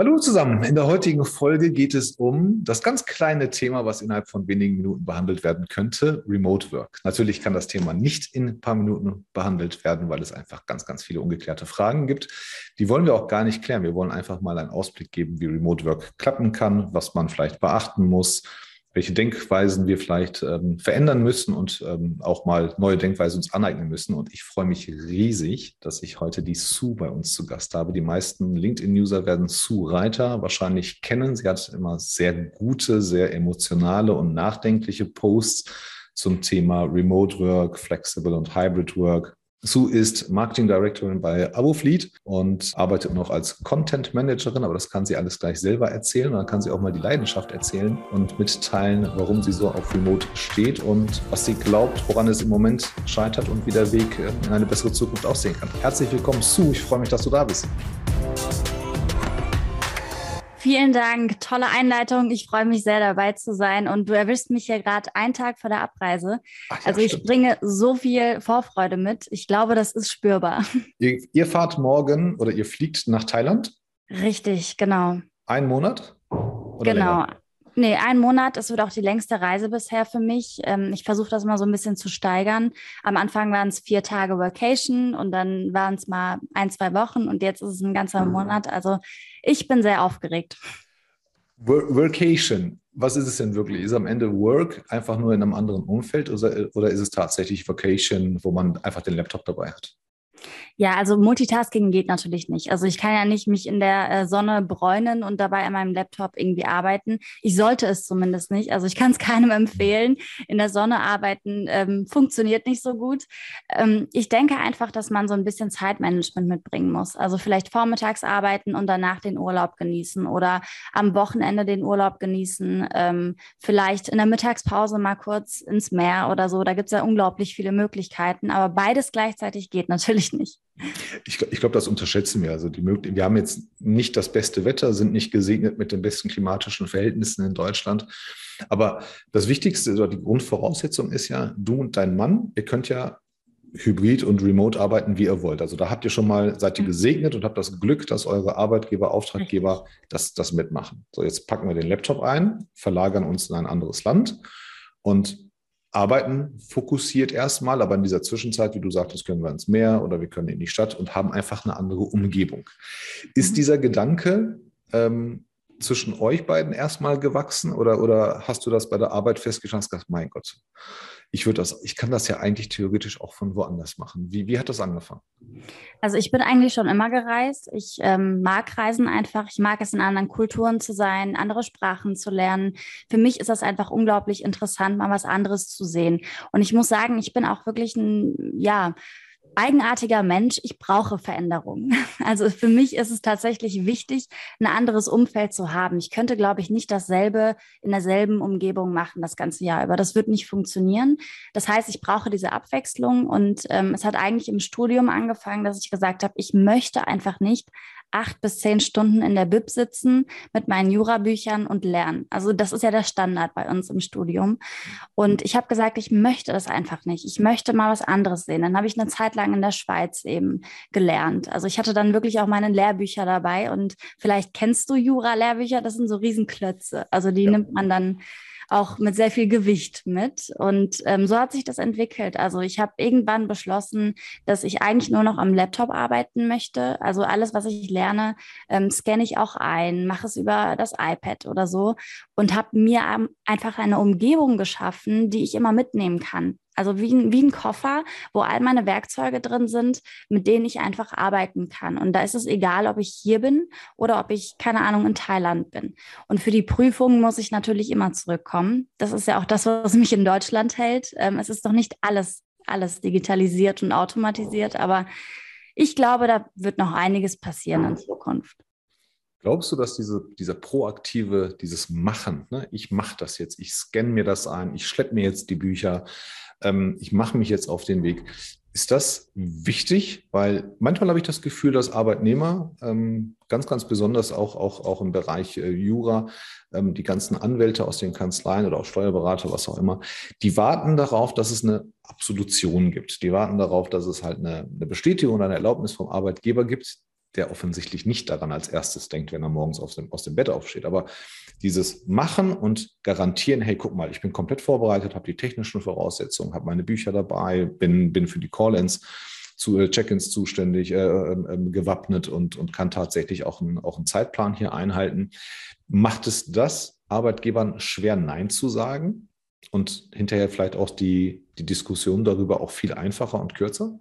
Hallo zusammen. In der heutigen Folge geht es um das ganz kleine Thema, was innerhalb von wenigen Minuten behandelt werden könnte, Remote Work. Natürlich kann das Thema nicht in ein paar Minuten behandelt werden, weil es einfach ganz, ganz viele ungeklärte Fragen gibt. Die wollen wir auch gar nicht klären. Wir wollen einfach mal einen Ausblick geben, wie Remote Work klappen kann, was man vielleicht beachten muss, welche Denkweisen wir vielleicht ähm, verändern müssen und ähm, auch mal neue Denkweisen uns aneignen müssen. Und ich freue mich riesig, dass ich heute die Sue bei uns zu Gast habe. Die meisten LinkedIn-User werden Sue Reiter wahrscheinlich kennen. Sie hat immer sehr gute, sehr emotionale und nachdenkliche Posts zum Thema Remote Work, Flexible und Hybrid Work. Sue ist Marketing Directorin bei AboFleet und arbeitet noch als Content Managerin, aber das kann sie alles gleich selber erzählen. Und dann kann sie auch mal die Leidenschaft erzählen und mitteilen, warum sie so auf Remote steht und was sie glaubt, woran es im Moment scheitert und wie der Weg in eine bessere Zukunft aussehen kann. Herzlich willkommen, Sue. Ich freue mich, dass du da bist. Vielen Dank, tolle Einleitung. Ich freue mich sehr dabei zu sein. Und du erwischst mich ja gerade einen Tag vor der Abreise. Ach, ja, also ich stimmt. bringe so viel Vorfreude mit. Ich glaube, das ist spürbar. Ihr, ihr, fahrt morgen oder ihr fliegt nach Thailand? Richtig, genau. Ein Monat? Oder genau. Länger? Nee, ein Monat. Es wird auch die längste Reise bisher für mich. Ähm, ich versuche das mal so ein bisschen zu steigern. Am Anfang waren es vier Tage Vacation und dann waren es mal ein, zwei Wochen und jetzt ist es ein ganzer Monat. Also ich bin sehr aufgeregt. Vacation, was ist es denn wirklich? Ist am Ende Work einfach nur in einem anderen Umfeld oder, oder ist es tatsächlich Vacation, wo man einfach den Laptop dabei hat? Ja, also Multitasking geht natürlich nicht. Also ich kann ja nicht mich in der äh, Sonne bräunen und dabei an meinem Laptop irgendwie arbeiten. Ich sollte es zumindest nicht. Also ich kann es keinem empfehlen. In der Sonne arbeiten ähm, funktioniert nicht so gut. Ähm, ich denke einfach, dass man so ein bisschen Zeitmanagement mitbringen muss. Also vielleicht vormittags arbeiten und danach den Urlaub genießen oder am Wochenende den Urlaub genießen. Ähm, vielleicht in der Mittagspause mal kurz ins Meer oder so. Da gibt es ja unglaublich viele Möglichkeiten. Aber beides gleichzeitig geht natürlich nicht. Ich, ich glaube, das unterschätzen wir. Also die wir haben jetzt nicht das beste Wetter, sind nicht gesegnet mit den besten klimatischen Verhältnissen in Deutschland. Aber das Wichtigste oder die Grundvoraussetzung ist ja, du und dein Mann, ihr könnt ja hybrid und remote arbeiten, wie ihr wollt. Also da habt ihr schon mal, seid ihr gesegnet und habt das Glück, dass eure Arbeitgeber, Auftraggeber das, das mitmachen. So, jetzt packen wir den Laptop ein, verlagern uns in ein anderes Land und arbeiten fokussiert erstmal, aber in dieser Zwischenzeit, wie du sagtest, können wir ins Meer oder wir können in die Stadt und haben einfach eine andere Umgebung. Ist mhm. dieser Gedanke ähm, zwischen euch beiden erstmal gewachsen oder, oder hast du das bei der Arbeit festgestellt und gesagt, mein Gott, ich würde das, ich kann das ja eigentlich theoretisch auch von woanders machen. Wie, wie hat das angefangen? Also ich bin eigentlich schon immer gereist. Ich ähm, mag Reisen einfach. Ich mag es in anderen Kulturen zu sein, andere Sprachen zu lernen. Für mich ist das einfach unglaublich interessant, mal was anderes zu sehen. Und ich muss sagen, ich bin auch wirklich ein, ja, eigenartiger Mensch, ich brauche Veränderungen. Also für mich ist es tatsächlich wichtig, ein anderes Umfeld zu haben. Ich könnte, glaube ich, nicht dasselbe in derselben Umgebung machen das ganze Jahr über. Das wird nicht funktionieren. Das heißt, ich brauche diese Abwechslung und ähm, es hat eigentlich im Studium angefangen, dass ich gesagt habe, ich möchte einfach nicht acht bis zehn Stunden in der Bib sitzen mit meinen Jurabüchern und lernen. Also das ist ja der Standard bei uns im Studium. Und ich habe gesagt, ich möchte das einfach nicht. Ich möchte mal was anderes sehen. Dann habe ich eine Zeit lang in der Schweiz eben gelernt. Also ich hatte dann wirklich auch meine Lehrbücher dabei und vielleicht kennst du Jura-Lehrbücher, das sind so Riesenklötze. Also die ja. nimmt man dann auch mit sehr viel Gewicht mit. Und ähm, so hat sich das entwickelt. Also ich habe irgendwann beschlossen, dass ich eigentlich nur noch am Laptop arbeiten möchte. Also alles, was ich lerne, ähm, scanne ich auch ein, mache es über das iPad oder so und habe mir einfach eine Umgebung geschaffen, die ich immer mitnehmen kann. Also wie ein, wie ein Koffer, wo all meine Werkzeuge drin sind, mit denen ich einfach arbeiten kann. Und da ist es egal, ob ich hier bin oder ob ich, keine Ahnung, in Thailand bin. Und für die Prüfungen muss ich natürlich immer zurückkommen. Das ist ja auch das, was mich in Deutschland hält. Ähm, es ist doch nicht alles, alles digitalisiert und automatisiert, aber ich glaube, da wird noch einiges passieren in Zukunft. Glaubst du, dass diese, dieser proaktive, dieses Machen, ne? ich mache das jetzt, ich scanne mir das ein, ich schleppe mir jetzt die Bücher, ähm, ich mache mich jetzt auf den Weg. Ist das wichtig? Weil manchmal habe ich das Gefühl, dass Arbeitnehmer, ähm, ganz, ganz besonders auch, auch, auch im Bereich äh, Jura, ähm, die ganzen Anwälte aus den Kanzleien oder auch Steuerberater, was auch immer, die warten darauf, dass es eine Absolution gibt. Die warten darauf, dass es halt eine, eine Bestätigung oder eine Erlaubnis vom Arbeitgeber gibt, der offensichtlich nicht daran als erstes denkt, wenn er morgens aus dem, aus dem Bett aufsteht. Aber dieses Machen und garantieren, hey, guck mal, ich bin komplett vorbereitet, habe die technischen Voraussetzungen, habe meine Bücher dabei, bin, bin für die Call-ins zu äh, Check-ins zuständig, äh, äh, gewappnet und, und kann tatsächlich auch, ein, auch einen Zeitplan hier einhalten. Macht es das Arbeitgebern schwer, Nein zu sagen? Und hinterher vielleicht auch die, die Diskussion darüber auch viel einfacher und kürzer?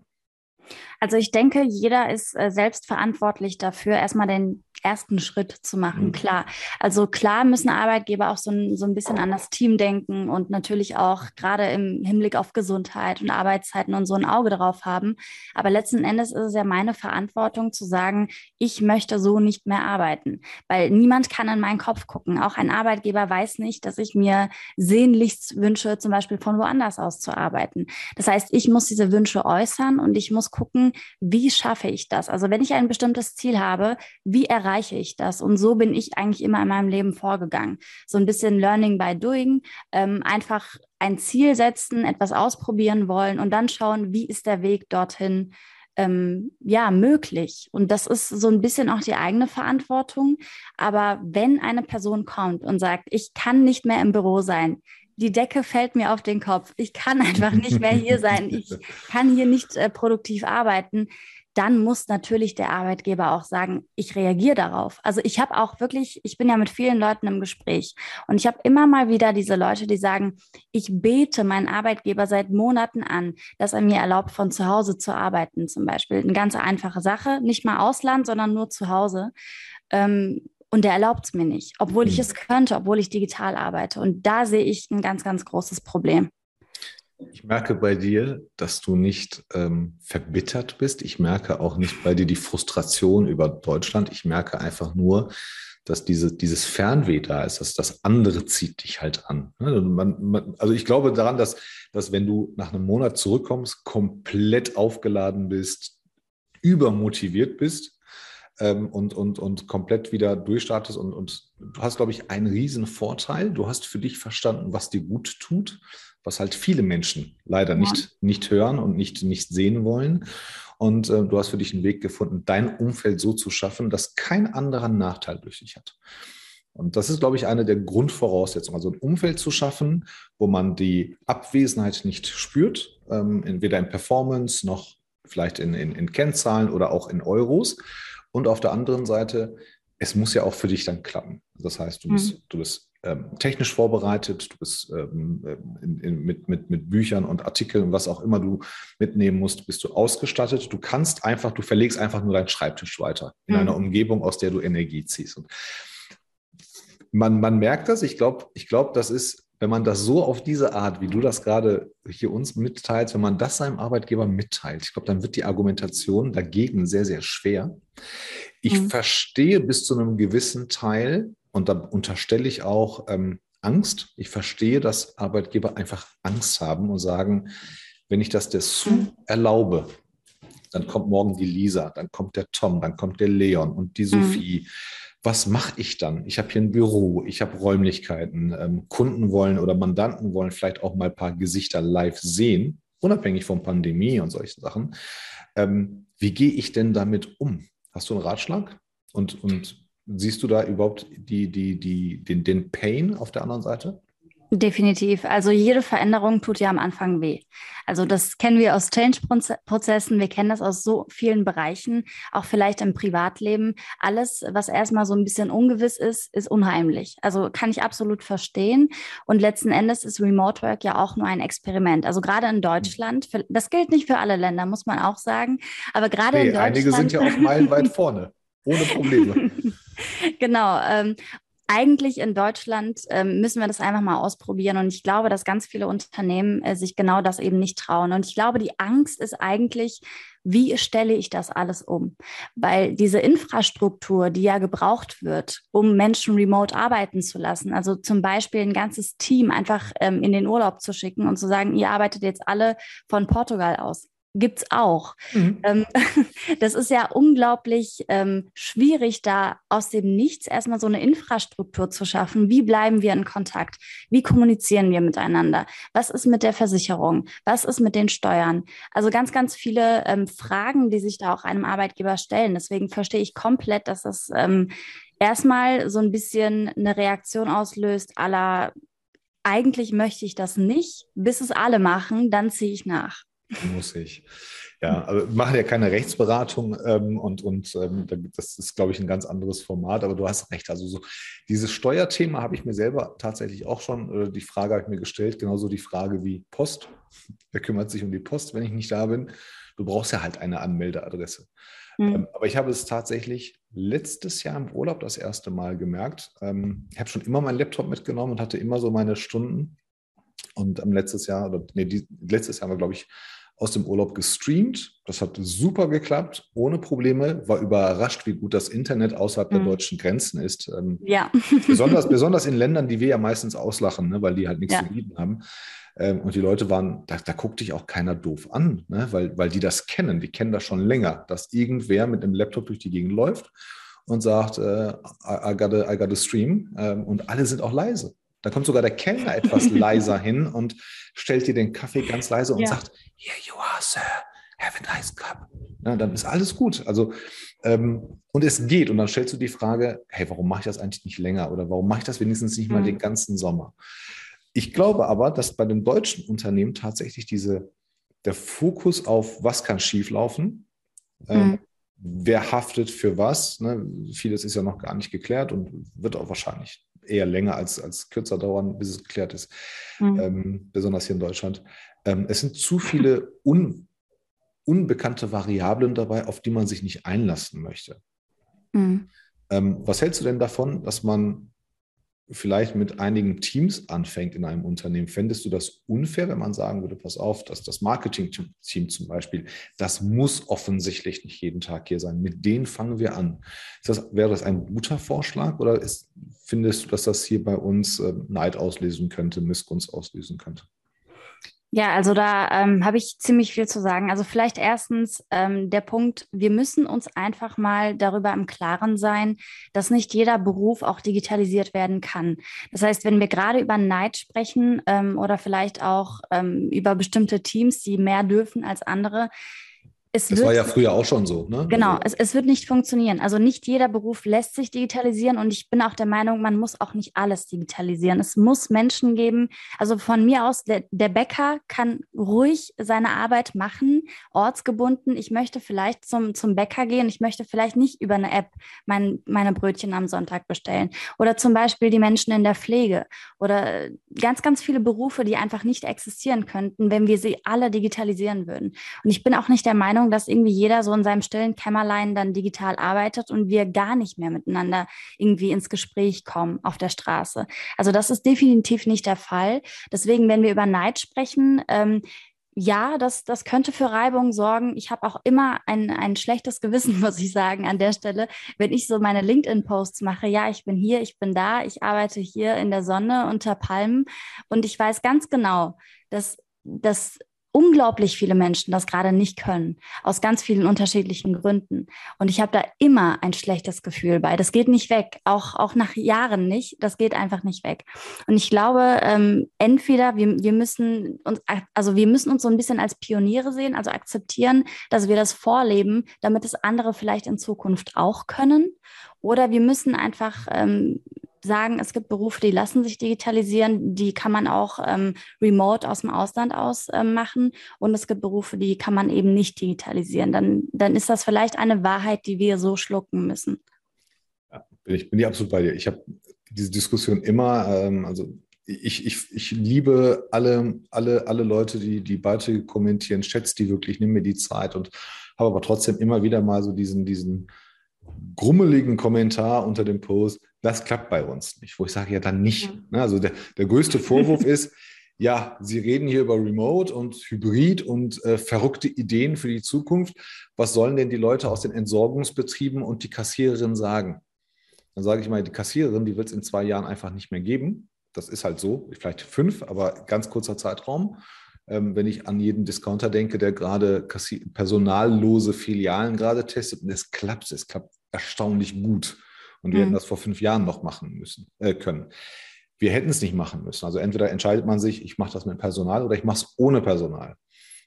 Also ich denke, jeder ist äh, selbst verantwortlich dafür, erstmal den ersten Schritt zu machen, mhm. klar. Also klar müssen Arbeitgeber auch so ein, so ein bisschen an das Team denken und natürlich auch gerade im Hinblick auf Gesundheit und Arbeitszeiten und so ein Auge drauf haben. Aber letzten Endes ist es ja meine Verantwortung zu sagen, ich möchte so nicht mehr arbeiten, weil niemand kann in meinen Kopf gucken. Auch ein Arbeitgeber weiß nicht, dass ich mir sehnlichst wünsche, zum Beispiel von woanders aus zu arbeiten. Das heißt, ich muss diese Wünsche äußern und ich muss gucken, wie schaffe ich das? Also wenn ich ein bestimmtes Ziel habe, wie erreiche ich das? Und so bin ich eigentlich immer in meinem Leben vorgegangen. So ein bisschen Learning by Doing, ähm, einfach ein Ziel setzen, etwas ausprobieren wollen und dann schauen, wie ist der Weg dorthin ähm, ja möglich. Und das ist so ein bisschen auch die eigene Verantwortung. Aber wenn eine Person kommt und sagt, ich kann nicht mehr im Büro sein, die Decke fällt mir auf den Kopf. Ich kann einfach nicht mehr hier sein. Ich kann hier nicht äh, produktiv arbeiten dann muss natürlich der Arbeitgeber auch sagen, ich reagiere darauf. Also ich habe auch wirklich, ich bin ja mit vielen Leuten im Gespräch und ich habe immer mal wieder diese Leute, die sagen, ich bete meinen Arbeitgeber seit Monaten an, dass er mir erlaubt, von zu Hause zu arbeiten zum Beispiel. Eine ganz einfache Sache, nicht mal Ausland, sondern nur zu Hause. Ähm, und der erlaubt es mir nicht, obwohl ich mhm. es könnte, obwohl ich digital arbeite. Und da sehe ich ein ganz, ganz großes Problem. Ich merke bei dir, dass du nicht ähm, verbittert bist. Ich merke auch nicht bei dir die Frustration über Deutschland. Ich merke einfach nur, dass diese, dieses Fernweh da ist, dass das andere zieht dich halt an. Ne, also man, man, also ich glaube daran, dass, dass wenn du nach einem Monat zurückkommst, komplett aufgeladen bist, übermotiviert bist und, und, und komplett wieder durchstartest und, und du hast, glaube ich, einen riesen Vorteil. Du hast für dich verstanden, was dir gut tut was halt viele Menschen leider ja. nicht, nicht hören und nicht, nicht sehen wollen. Und äh, du hast für dich einen Weg gefunden, dein Umfeld so zu schaffen, dass kein anderer Nachteil durch dich hat. Und das ist, glaube ich, eine der Grundvoraussetzungen. Also ein Umfeld zu schaffen, wo man die Abwesenheit nicht spürt, ähm, entweder in Performance noch vielleicht in, in, in Kennzahlen oder auch in Euros. Und auf der anderen Seite, es muss ja auch für dich dann klappen. Das heißt, du bist, mhm. du bist ähm, technisch vorbereitet, du bist ähm, in, in, mit, mit, mit Büchern und Artikeln, was auch immer du mitnehmen musst, bist du ausgestattet. Du kannst einfach, du verlegst einfach nur deinen Schreibtisch weiter in mhm. einer Umgebung, aus der du Energie ziehst. Und man, man merkt das, ich glaube, ich glaube, das ist, wenn man das so auf diese Art, wie du das gerade hier uns mitteilst, wenn man das seinem Arbeitgeber mitteilt, ich glaube, dann wird die Argumentation dagegen sehr, sehr schwer. Ich mhm. verstehe bis zu einem gewissen Teil, und da unterstelle ich auch ähm, Angst. Ich verstehe, dass Arbeitgeber einfach Angst haben und sagen, wenn ich das der Sue erlaube, dann kommt morgen die Lisa, dann kommt der Tom, dann kommt der Leon und die mhm. Sophie. Mhm. Was mache ich dann? Ich habe hier ein Büro, ich habe Räumlichkeiten. Ähm, Kunden wollen oder Mandanten wollen vielleicht auch mal ein paar Gesichter live sehen, unabhängig von Pandemie und solchen Sachen. Ähm, wie gehe ich denn damit um? Hast du einen Ratschlag? Und, und Siehst du da überhaupt die, die, die, den, den Pain auf der anderen Seite? Definitiv. Also jede Veränderung tut ja am Anfang weh. Also das kennen wir aus Change-Prozessen, wir kennen das aus so vielen Bereichen, auch vielleicht im Privatleben. Alles, was erstmal so ein bisschen ungewiss ist, ist unheimlich. Also kann ich absolut verstehen. Und letzten Endes ist Remote Work ja auch nur ein Experiment. Also gerade in Deutschland, das gilt nicht für alle Länder, muss man auch sagen. Aber gerade nee, in Deutschland. Einige sind ja auch meilenweit vorne, ohne Probleme. genau. Ähm, eigentlich in Deutschland ähm, müssen wir das einfach mal ausprobieren. Und ich glaube, dass ganz viele Unternehmen äh, sich genau das eben nicht trauen. Und ich glaube, die Angst ist eigentlich, wie stelle ich das alles um? Weil diese Infrastruktur, die ja gebraucht wird, um Menschen remote arbeiten zu lassen, also zum Beispiel ein ganzes Team einfach ähm, in den Urlaub zu schicken und zu sagen, ihr arbeitet jetzt alle von Portugal aus gibt es auch. Mhm. Ähm, das ist ja unglaublich ähm, schwierig, da aus dem Nichts erstmal so eine Infrastruktur zu schaffen. Wie bleiben wir in Kontakt? Wie kommunizieren wir miteinander? Was ist mit der Versicherung? Was ist mit den Steuern? Also ganz, ganz viele ähm, Fragen, die sich da auch einem Arbeitgeber stellen. Deswegen verstehe ich komplett, dass das ähm, erstmal so ein bisschen eine Reaktion auslöst, aller eigentlich möchte ich das nicht, bis es alle machen, dann ziehe ich nach. Muss ich. Ja, aber wir machen ja keine Rechtsberatung ähm, und, und ähm, das ist, glaube ich, ein ganz anderes Format, aber du hast recht. Also so dieses Steuerthema habe ich mir selber tatsächlich auch schon, äh, die Frage habe ich mir gestellt, genauso die Frage wie Post. Wer kümmert sich um die Post, wenn ich nicht da bin? Du brauchst ja halt eine Anmeldeadresse. Mhm. Ähm, aber ich habe es tatsächlich letztes Jahr im Urlaub das erste Mal gemerkt. Ähm, ich habe schon immer meinen Laptop mitgenommen und hatte immer so meine Stunden. Und am letztes Jahr, oder nee, die, letztes Jahr haben wir, glaube ich, aus dem Urlaub gestreamt. Das hat super geklappt, ohne Probleme. War überrascht, wie gut das Internet außerhalb mhm. der deutschen Grenzen ist. Ähm, ja. besonders, besonders in Ländern, die wir ja meistens auslachen, ne, weil die halt nichts ja. zu bieten haben. Ähm, und die Leute waren, da, da guckt dich auch keiner doof an, ne, weil, weil die das kennen. Die kennen das schon länger, dass irgendwer mit einem Laptop durch die Gegend läuft und sagt, äh, I, I, got a, I got a stream. Ähm, und alle sind auch leise. Da kommt sogar der Kellner etwas leiser hin und stellt dir den Kaffee ganz leise und ja. sagt, Here you are, sir. Have a nice cup. Ja, dann ist alles gut. Also, ähm, und es geht. Und dann stellst du die Frage, hey, warum mache ich das eigentlich nicht länger? Oder warum mache ich das wenigstens nicht mal mhm. den ganzen Sommer? Ich glaube aber, dass bei den deutschen Unternehmen tatsächlich diese, der Fokus auf, was kann schieflaufen, ähm, mhm. wer haftet für was, ne? vieles ist ja noch gar nicht geklärt und wird auch wahrscheinlich eher länger als, als kürzer dauern, bis es geklärt ist, mhm. ähm, besonders hier in Deutschland. Ähm, es sind zu viele un, unbekannte Variablen dabei, auf die man sich nicht einlassen möchte. Mhm. Ähm, was hältst du denn davon, dass man vielleicht mit einigen Teams anfängt in einem Unternehmen, fändest du das unfair, wenn man sagen würde, pass auf, dass das Marketing-Team zum Beispiel, das muss offensichtlich nicht jeden Tag hier sein. Mit denen fangen wir an. Das, wäre das ein guter Vorschlag oder ist, findest du, dass das hier bei uns äh, Neid auslösen könnte, Missgunst auslösen könnte? Ja, also da ähm, habe ich ziemlich viel zu sagen. Also vielleicht erstens ähm, der Punkt, wir müssen uns einfach mal darüber im Klaren sein, dass nicht jeder Beruf auch digitalisiert werden kann. Das heißt, wenn wir gerade über Neid sprechen ähm, oder vielleicht auch ähm, über bestimmte Teams, die mehr dürfen als andere, es das wird, war ja früher auch schon so, ne? Genau, also. es, es wird nicht funktionieren. Also nicht jeder Beruf lässt sich digitalisieren und ich bin auch der Meinung, man muss auch nicht alles digitalisieren. Es muss Menschen geben, also von mir aus, der, der Bäcker kann ruhig seine Arbeit machen, ortsgebunden. Ich möchte vielleicht zum, zum Bäcker gehen, ich möchte vielleicht nicht über eine App mein, meine Brötchen am Sonntag bestellen. Oder zum Beispiel die Menschen in der Pflege oder ganz, ganz viele Berufe, die einfach nicht existieren könnten, wenn wir sie alle digitalisieren würden. Und ich bin auch nicht der Meinung, Meinung, dass irgendwie jeder so in seinem stillen Kämmerlein dann digital arbeitet und wir gar nicht mehr miteinander irgendwie ins Gespräch kommen auf der Straße. Also das ist definitiv nicht der Fall. Deswegen, wenn wir über Neid sprechen, ähm, ja, das, das könnte für Reibung sorgen. Ich habe auch immer ein, ein schlechtes Gewissen, muss ich sagen, an der Stelle, wenn ich so meine LinkedIn-Posts mache. Ja, ich bin hier, ich bin da, ich arbeite hier in der Sonne unter Palmen und ich weiß ganz genau, dass, dass unglaublich viele Menschen das gerade nicht können, aus ganz vielen unterschiedlichen Gründen. Und ich habe da immer ein schlechtes Gefühl bei. Das geht nicht weg, auch, auch nach Jahren nicht. Das geht einfach nicht weg. Und ich glaube, ähm, entweder wir, wir müssen uns, also wir müssen uns so ein bisschen als Pioniere sehen, also akzeptieren, dass wir das vorleben, damit es andere vielleicht in Zukunft auch können. Oder wir müssen einfach ähm, sagen, es gibt Berufe, die lassen sich digitalisieren, die kann man auch ähm, remote aus dem Ausland aus ähm, machen und es gibt Berufe, die kann man eben nicht digitalisieren. Dann, dann ist das vielleicht eine Wahrheit, die wir so schlucken müssen. Ja, ich bin ich absolut bei dir. Ich habe diese Diskussion immer, ähm, also ich, ich, ich liebe alle, alle, alle Leute, die die Beiträge kommentieren, schätze die wirklich, nehme mir die Zeit und habe aber trotzdem immer wieder mal so diesen, diesen grummeligen Kommentar unter dem Post, das klappt bei uns nicht, wo ich sage, ja, dann nicht. Ja. Also der, der größte Vorwurf ist, ja, Sie reden hier über Remote und Hybrid und äh, verrückte Ideen für die Zukunft. Was sollen denn die Leute aus den Entsorgungsbetrieben und die Kassiererin sagen? Dann sage ich mal, die Kassiererin, die wird es in zwei Jahren einfach nicht mehr geben. Das ist halt so, vielleicht fünf, aber ganz kurzer Zeitraum. ähm, wenn ich an jeden Discounter denke, der gerade personallose Filialen gerade testet und es klappt, es klappt erstaunlich gut. Und wir mhm. hätten das vor fünf Jahren noch machen müssen, äh, können. Wir hätten es nicht machen müssen. Also entweder entscheidet man sich, ich mache das mit Personal oder ich mache es ohne Personal.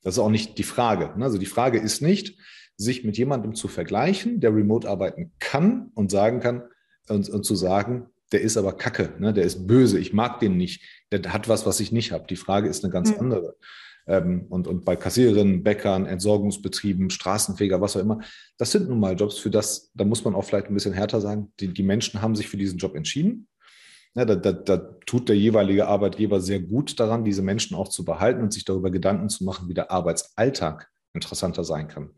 Das ist auch nicht die Frage. Ne? Also die Frage ist nicht, sich mit jemandem zu vergleichen, der remote arbeiten kann und sagen kann und, und zu sagen, der ist aber kacke, ne? der ist böse, ich mag den nicht, der hat was, was ich nicht habe. Die Frage ist eine ganz mhm. andere. Ähm, und, und bei Kassiererinnen, Bäckern, Entsorgungsbetrieben, Straßenfeger, was auch immer, das sind nun mal Jobs, für das, da muss man auch vielleicht ein bisschen härter sagen, die, die Menschen haben sich für diesen Job entschieden. Ja, da, da, da tut der jeweilige Arbeitgeber sehr gut daran, diese Menschen auch zu behalten und sich darüber Gedanken zu machen, wie der Arbeitsalltag interessanter sein kann.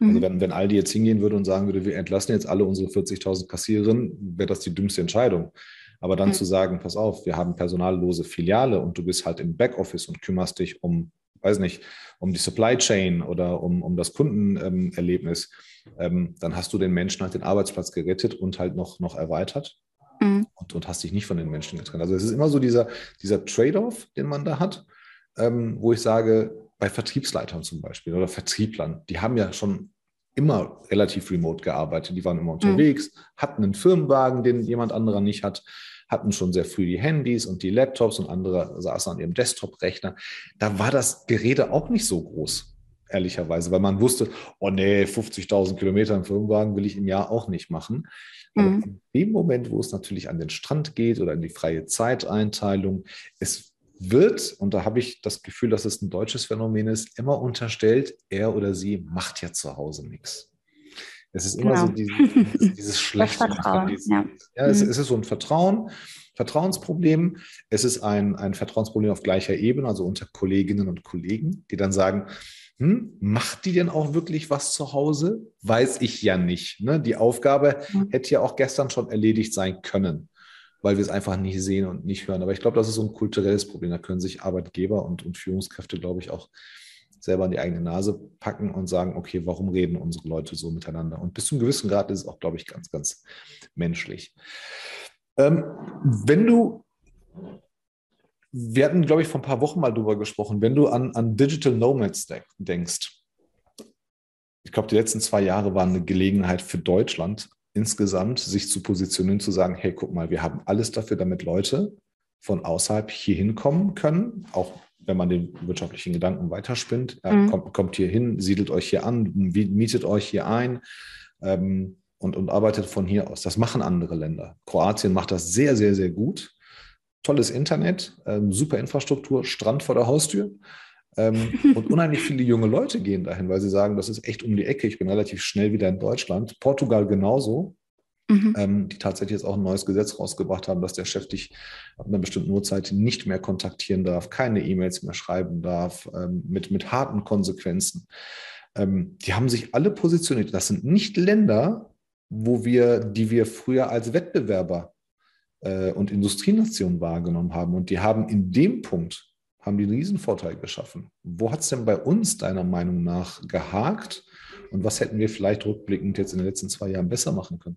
Also mhm. wenn, wenn Aldi jetzt hingehen würde und sagen würde, wir entlassen jetzt alle unsere 40.000 Kassiererinnen, wäre das die dümmste Entscheidung. Aber dann mhm. zu sagen, pass auf, wir haben personallose Filiale und du bist halt im Backoffice und kümmerst dich um, weiß nicht, um die Supply Chain oder um, um das Kundenerlebnis, ähm, dann hast du den Menschen halt den Arbeitsplatz gerettet und halt noch, noch erweitert. Mhm. Und, und hast dich nicht von den Menschen getrennt. Also es ist immer so dieser, dieser Trade-off, den man da hat, ähm, wo ich sage, bei Vertriebsleitern zum Beispiel oder Vertrieblern, die haben ja schon immer relativ remote gearbeitet. Die waren immer unterwegs, mhm. hatten einen Firmenwagen, den jemand anderer nicht hat, hatten schon sehr früh die Handys und die Laptops und andere saßen an ihrem Desktop-Rechner. Da war das Gerede auch nicht so groß, ehrlicherweise, weil man wusste, oh nee, 50.000 Kilometer im Firmenwagen will ich im Jahr auch nicht machen. Aber mhm. in dem Moment, wo es natürlich an den Strand geht oder in die freie Zeiteinteilung, es wird, und da habe ich das Gefühl, dass es ein deutsches Phänomen ist, immer unterstellt, er oder sie macht ja zu Hause nichts. Es ist immer genau. so dieses, dieses schlechte Vertrauen. Dieses, ja, ja es, mhm. es, ist so ein Vertrauen, Vertrauensproblem. Es ist ein, ein Vertrauensproblem auf gleicher Ebene, also unter Kolleginnen und Kollegen, die dann sagen, hm, macht die denn auch wirklich was zu Hause? Weiß ich ja nicht. Ne? Die Aufgabe mhm. hätte ja auch gestern schon erledigt sein können weil wir es einfach nicht sehen und nicht hören. Aber ich glaube, das ist so ein kulturelles Problem. Da können sich Arbeitgeber und, und Führungskräfte, glaube ich, auch selber an die eigene Nase packen und sagen, okay, warum reden unsere Leute so miteinander? Und bis zu einem gewissen Grad ist es auch, glaube ich, ganz, ganz menschlich. Ähm, wenn du, wir hatten, glaube ich, vor ein paar Wochen mal drüber gesprochen, wenn du an, an Digital Nomads denkst, ich glaube, die letzten zwei Jahre waren eine Gelegenheit für Deutschland, insgesamt sich zu positionieren, zu sagen, hey, guck mal, wir haben alles dafür, damit Leute von außerhalb hier hinkommen können, auch wenn man den wirtschaftlichen Gedanken weiterspinnt. Mhm. kommt, kommt, hier hin, siedelt euch hier an, mietet euch hier ein ähm, und, und arbeitet von hier aus. Das machen andere Länder. Kroatien macht das sehr, sehr, sehr gut. Tolles Internet, ähm, super Infrastruktur, Strand vor der Haustür. Ähm, und unheimlich viele junge Leute gehen dahin, weil sie sagen, das ist echt um die Ecke. Ich bin relativ schnell wieder in Deutschland. Portugal genauso, mhm. ähm, die tatsächlich jetzt auch ein neues Gesetz rausgebracht haben, dass der Chef dich ab einer bestimmten Uhrzeit nicht mehr kontaktieren darf, keine E-Mails mehr schreiben darf, ähm, mit, mit harten Konsequenzen. Ähm, die haben sich alle positioniert. Das sind nicht Länder, wo wir, die wir früher als Wettbewerber äh, und Industrienation wahrgenommen haben. Und die haben in dem Punkt haben die einen Riesenvorteil geschaffen. Wo hat es denn bei uns deiner Meinung nach gehakt? Und was hätten wir vielleicht rückblickend jetzt in den letzten zwei Jahren besser machen können?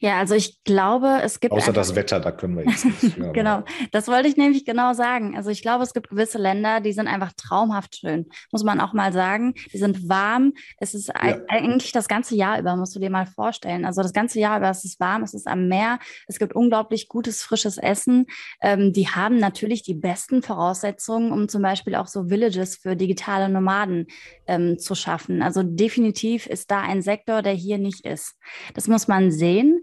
Ja, also ich glaube, es gibt. Außer das Wetter, da können wir jetzt nicht. genau, das wollte ich nämlich genau sagen. Also ich glaube, es gibt gewisse Länder, die sind einfach traumhaft schön, muss man auch mal sagen. Die sind warm. Es ist ja. eigentlich das ganze Jahr über, musst du dir mal vorstellen. Also das ganze Jahr über ist es warm, es ist am Meer, es gibt unglaublich gutes, frisches Essen. Ähm, die haben natürlich die besten Voraussetzungen, um zum Beispiel auch so Villages für digitale Nomaden ähm, zu schaffen. Also definitiv ist da ein Sektor, der hier nicht ist. Das muss man sehen.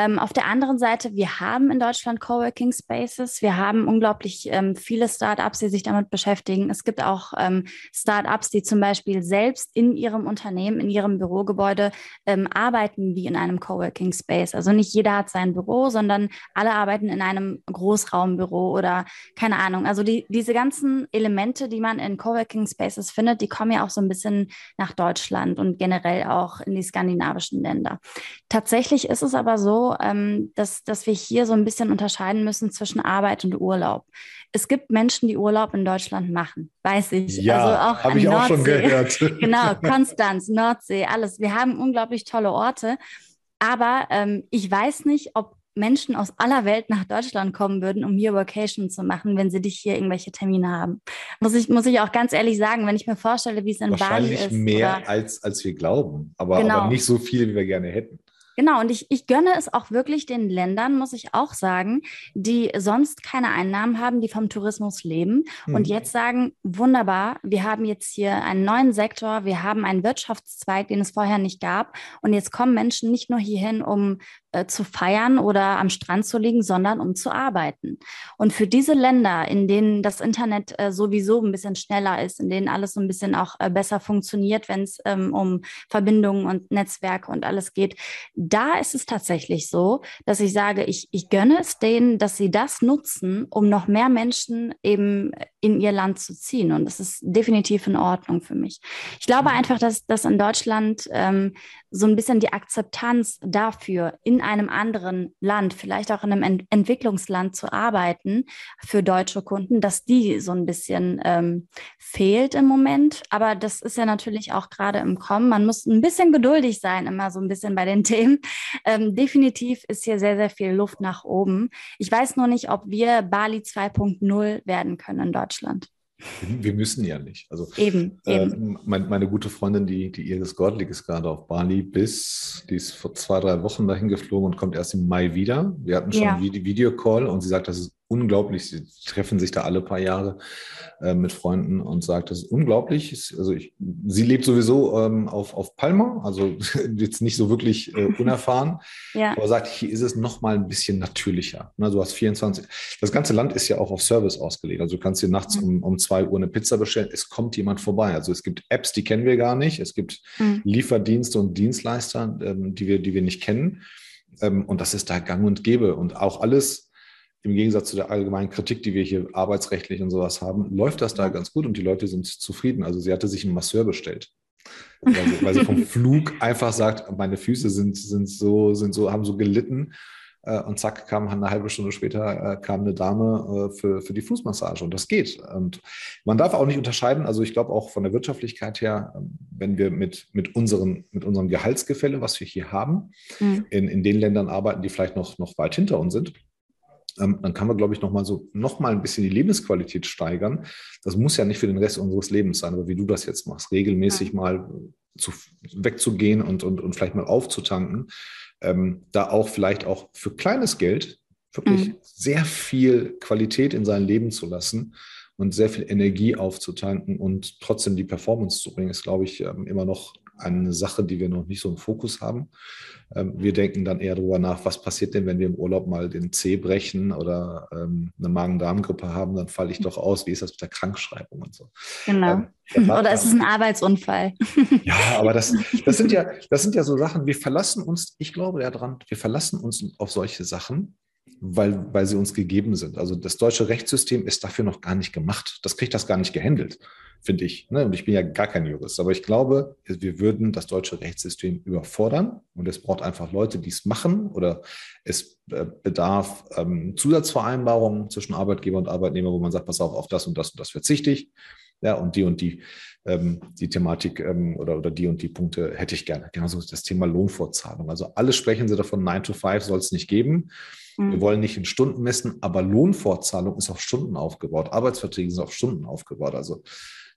Ähm, auf der anderen Seite, wir haben in Deutschland Coworking Spaces. Wir haben unglaublich ähm, viele Startups, die sich damit beschäftigen. Es gibt auch ähm, Startups, die zum Beispiel selbst in ihrem Unternehmen, in ihrem Bürogebäude ähm, arbeiten wie in einem Coworking Space. Also nicht jeder hat sein Büro, sondern alle arbeiten in einem Großraumbüro oder keine Ahnung. Also die, diese ganzen Elemente, die man in Coworking Spaces findet, die kommen ja auch so ein bisschen nach Deutschland und generell auch in die skandinavischen Länder. Tatsächlich ist es aber so, ähm, dass, dass wir hier so ein bisschen unterscheiden müssen zwischen Arbeit und Urlaub. Es gibt Menschen, die Urlaub in Deutschland machen, weiß ich. Ja, also habe ich Nordsee. auch schon gehört. genau, Konstanz, Nordsee, alles. Wir haben unglaublich tolle Orte. Aber ähm, ich weiß nicht, ob Menschen aus aller Welt nach Deutschland kommen würden, um hier Vacation zu machen, wenn sie dich hier irgendwelche Termine haben. Muss ich, muss ich auch ganz ehrlich sagen, wenn ich mir vorstelle, wie es in Bali ist. Wahrscheinlich mehr als, als wir glauben, aber, genau. aber nicht so viel, wie wir gerne hätten. Genau, und ich, ich gönne es auch wirklich den Ländern, muss ich auch sagen, die sonst keine Einnahmen haben, die vom Tourismus leben hm. und jetzt sagen, wunderbar, wir haben jetzt hier einen neuen Sektor, wir haben einen Wirtschaftszweig, den es vorher nicht gab. Und jetzt kommen Menschen nicht nur hierhin, um äh, zu feiern oder am Strand zu liegen, sondern um zu arbeiten. Und für diese Länder, in denen das Internet äh, sowieso ein bisschen schneller ist, in denen alles so ein bisschen auch äh, besser funktioniert, wenn es ähm, um Verbindungen und Netzwerke und alles geht, da ist es tatsächlich so, dass ich sage, ich, ich gönne es denen, dass sie das nutzen, um noch mehr Menschen eben in ihr Land zu ziehen. Und das ist definitiv in Ordnung für mich. Ich glaube mhm. einfach, dass, dass in Deutschland ähm, so ein bisschen die Akzeptanz dafür, in einem anderen Land, vielleicht auch in einem Ent Entwicklungsland zu arbeiten für deutsche Kunden, dass die so ein bisschen ähm, fehlt im Moment. Aber das ist ja natürlich auch gerade im Kommen. Man muss ein bisschen geduldig sein, immer so ein bisschen bei den Themen. Ähm, definitiv ist hier sehr, sehr viel Luft nach oben. Ich weiß nur nicht, ob wir Bali 2.0 werden können in Deutschland. Wir müssen ja nicht. Also eben, äh, mein, meine gute Freundin, die, die Iris Gottlieb ist gerade auf Bali bis, die ist vor zwei, drei Wochen dahin geflogen und kommt erst im Mai wieder. Wir hatten schon ja. Videocall und sie sagt, das ist unglaublich. Sie treffen sich da alle paar Jahre äh, mit Freunden und sagt, das ist unglaublich. Also ich, sie lebt sowieso ähm, auf, auf Palma, also jetzt nicht so wirklich äh, unerfahren, ja. aber sagt, hier ist es noch mal ein bisschen natürlicher. Ne, du hast 24, das ganze Land ist ja auch auf Service ausgelegt. Also du kannst dir nachts mhm. um, um zwei Uhr eine Pizza bestellen, es kommt jemand vorbei. Also es gibt Apps, die kennen wir gar nicht. Es gibt mhm. Lieferdienste und Dienstleister, ähm, die, wir, die wir nicht kennen. Ähm, und das ist da gang und gäbe. Und auch alles, im Gegensatz zu der allgemeinen Kritik, die wir hier arbeitsrechtlich und sowas haben, läuft das da ganz gut und die Leute sind zufrieden. Also sie hatte sich einen Masseur bestellt. Weil sie, weil sie vom Flug einfach sagt, meine Füße sind, sind so, sind so, haben so gelitten. Äh, und zack, kam eine halbe Stunde später äh, kam eine Dame äh, für, für die Fußmassage und das geht. Und man darf auch nicht unterscheiden, also ich glaube auch von der Wirtschaftlichkeit her, ähm, wenn wir mit, mit, unseren, mit unserem Gehaltsgefälle, was wir hier haben, mhm. in, in den Ländern arbeiten, die vielleicht noch, noch weit hinter uns sind, dann kann man, glaube ich, nochmal so, nochmal ein bisschen die Lebensqualität steigern. Das muss ja nicht für den Rest unseres Lebens sein, aber wie du das jetzt machst, regelmäßig mal zu, wegzugehen und, und, und vielleicht mal aufzutanken, ähm, da auch vielleicht auch für kleines Geld wirklich mhm. sehr viel Qualität in sein Leben zu lassen und sehr viel Energie aufzutanken und trotzdem die Performance zu bringen, ist, glaube ich, ähm, immer noch eine Sache, die wir noch nicht so im Fokus haben. Ähm, wir denken dann eher darüber nach, was passiert denn, wenn wir im Urlaub mal den Zeh brechen oder ähm, eine Magen-Darm-Grippe haben, dann falle ich doch aus. Wie ist das mit der Krankschreibung und so? Genau. Ähm, oder ist es ein Arbeitsunfall? Ja, aber das, das, sind ja, das sind ja so Sachen, wir verlassen uns, ich glaube ja dran, wir verlassen uns auf solche Sachen, weil, weil sie uns gegeben sind. Also das deutsche Rechtssystem ist dafür noch gar nicht gemacht. Das kriegt das gar nicht gehandelt finde ich. Ne? Und ich bin ja gar kein Jurist, aber ich glaube, wir würden das deutsche Rechtssystem überfordern und es braucht einfach Leute, die es machen oder es äh, bedarf ähm, Zusatzvereinbarungen zwischen Arbeitgeber und Arbeitnehmer, wo man sagt, pass auf, auf das und das und das verzichte ich. Ja, und die und die, ähm, die Thematik ähm, oder, oder die und die Punkte hätte ich gerne. Genauso das Thema Lohnfortzahlung. Also alle sprechen sie davon, 9 to 5 soll es nicht geben. Wir mhm. wollen nicht in Stunden messen, aber Lohnfortzahlung ist auf Stunden aufgebaut. Arbeitsverträge sind auf Stunden aufgebaut. Also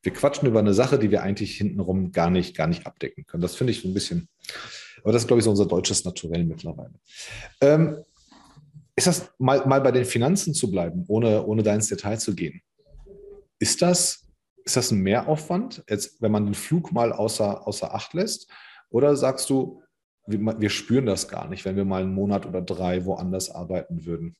wir quatschen über eine Sache, die wir eigentlich hintenrum gar nicht, gar nicht abdecken können. Das finde ich so ein bisschen, aber das ist, glaube ich, so unser deutsches Naturell mittlerweile. Ähm, ist das mal, mal bei den Finanzen zu bleiben, ohne, ohne da ins Detail zu gehen? Ist das, ist das ein Mehraufwand, jetzt, wenn man den Flug mal außer, außer Acht lässt? Oder sagst du, wir, wir spüren das gar nicht, wenn wir mal einen Monat oder drei woanders arbeiten würden?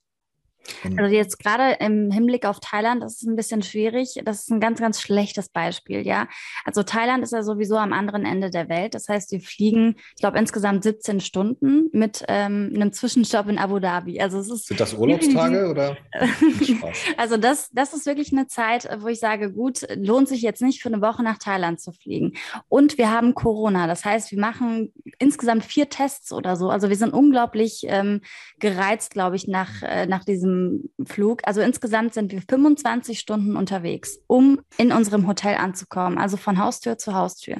Also jetzt gerade im Hinblick auf Thailand, das ist ein bisschen schwierig. Das ist ein ganz, ganz schlechtes Beispiel, ja. Also Thailand ist ja sowieso am anderen Ende der Welt. Das heißt, wir fliegen, ich glaube, insgesamt 17 Stunden mit ähm, einem Zwischenstopp in Abu Dhabi. Also es ist Sind das Urlaubstage oder? also das, das ist wirklich eine Zeit, wo ich sage, gut, lohnt sich jetzt nicht für eine Woche nach Thailand zu fliegen. Und wir haben Corona. Das heißt, wir machen insgesamt vier Tests oder so. Also wir sind unglaublich ähm, gereizt, glaube ich, nach, äh, nach diesem diesem Flug. Also insgesamt sind wir 25 Stunden unterwegs, um in unserem Hotel anzukommen, also von Haustür zu Haustür.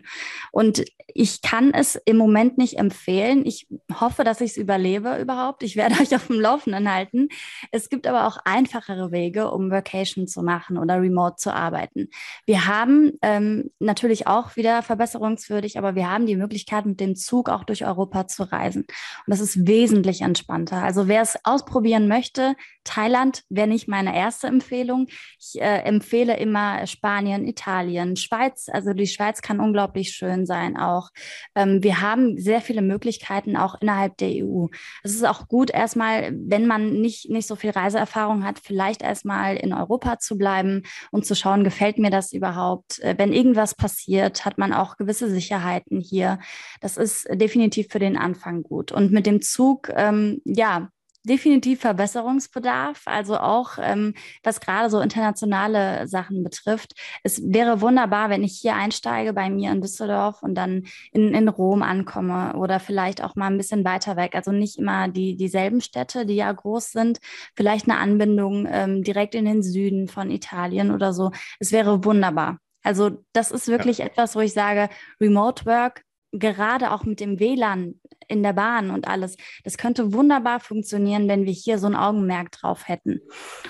Und ich kann es im Moment nicht empfehlen. Ich hoffe, dass ich es überlebe überhaupt. Ich werde euch auf dem Laufenden halten. Es gibt aber auch einfachere Wege, um Vacation zu machen oder remote zu arbeiten. Wir haben ähm, natürlich auch wieder verbesserungswürdig, aber wir haben die Möglichkeit, mit dem Zug auch durch Europa zu reisen. Und das ist wesentlich entspannter. Also wer es ausprobieren möchte, Thailand wäre nicht meine erste Empfehlung. Ich äh, empfehle immer Spanien, Italien, Schweiz. Also die Schweiz kann unglaublich schön sein auch. Ähm, wir haben sehr viele Möglichkeiten auch innerhalb der EU. Es ist auch gut, erstmal, wenn man nicht, nicht so viel Reiseerfahrung hat, vielleicht erstmal in Europa zu bleiben und zu schauen, gefällt mir das überhaupt? Äh, wenn irgendwas passiert, hat man auch gewisse Sicherheiten hier. Das ist definitiv für den Anfang gut. Und mit dem Zug, ähm, ja, definitiv Verbesserungsbedarf, also auch ähm, was gerade so internationale Sachen betrifft. Es wäre wunderbar, wenn ich hier einsteige bei mir in Düsseldorf und dann in, in Rom ankomme oder vielleicht auch mal ein bisschen weiter weg. Also nicht immer die, dieselben Städte, die ja groß sind, vielleicht eine Anbindung ähm, direkt in den Süden von Italien oder so. Es wäre wunderbar. Also das ist wirklich ja. etwas, wo ich sage, Remote Work gerade auch mit dem WLAN in der Bahn und alles, das könnte wunderbar funktionieren, wenn wir hier so ein Augenmerk drauf hätten.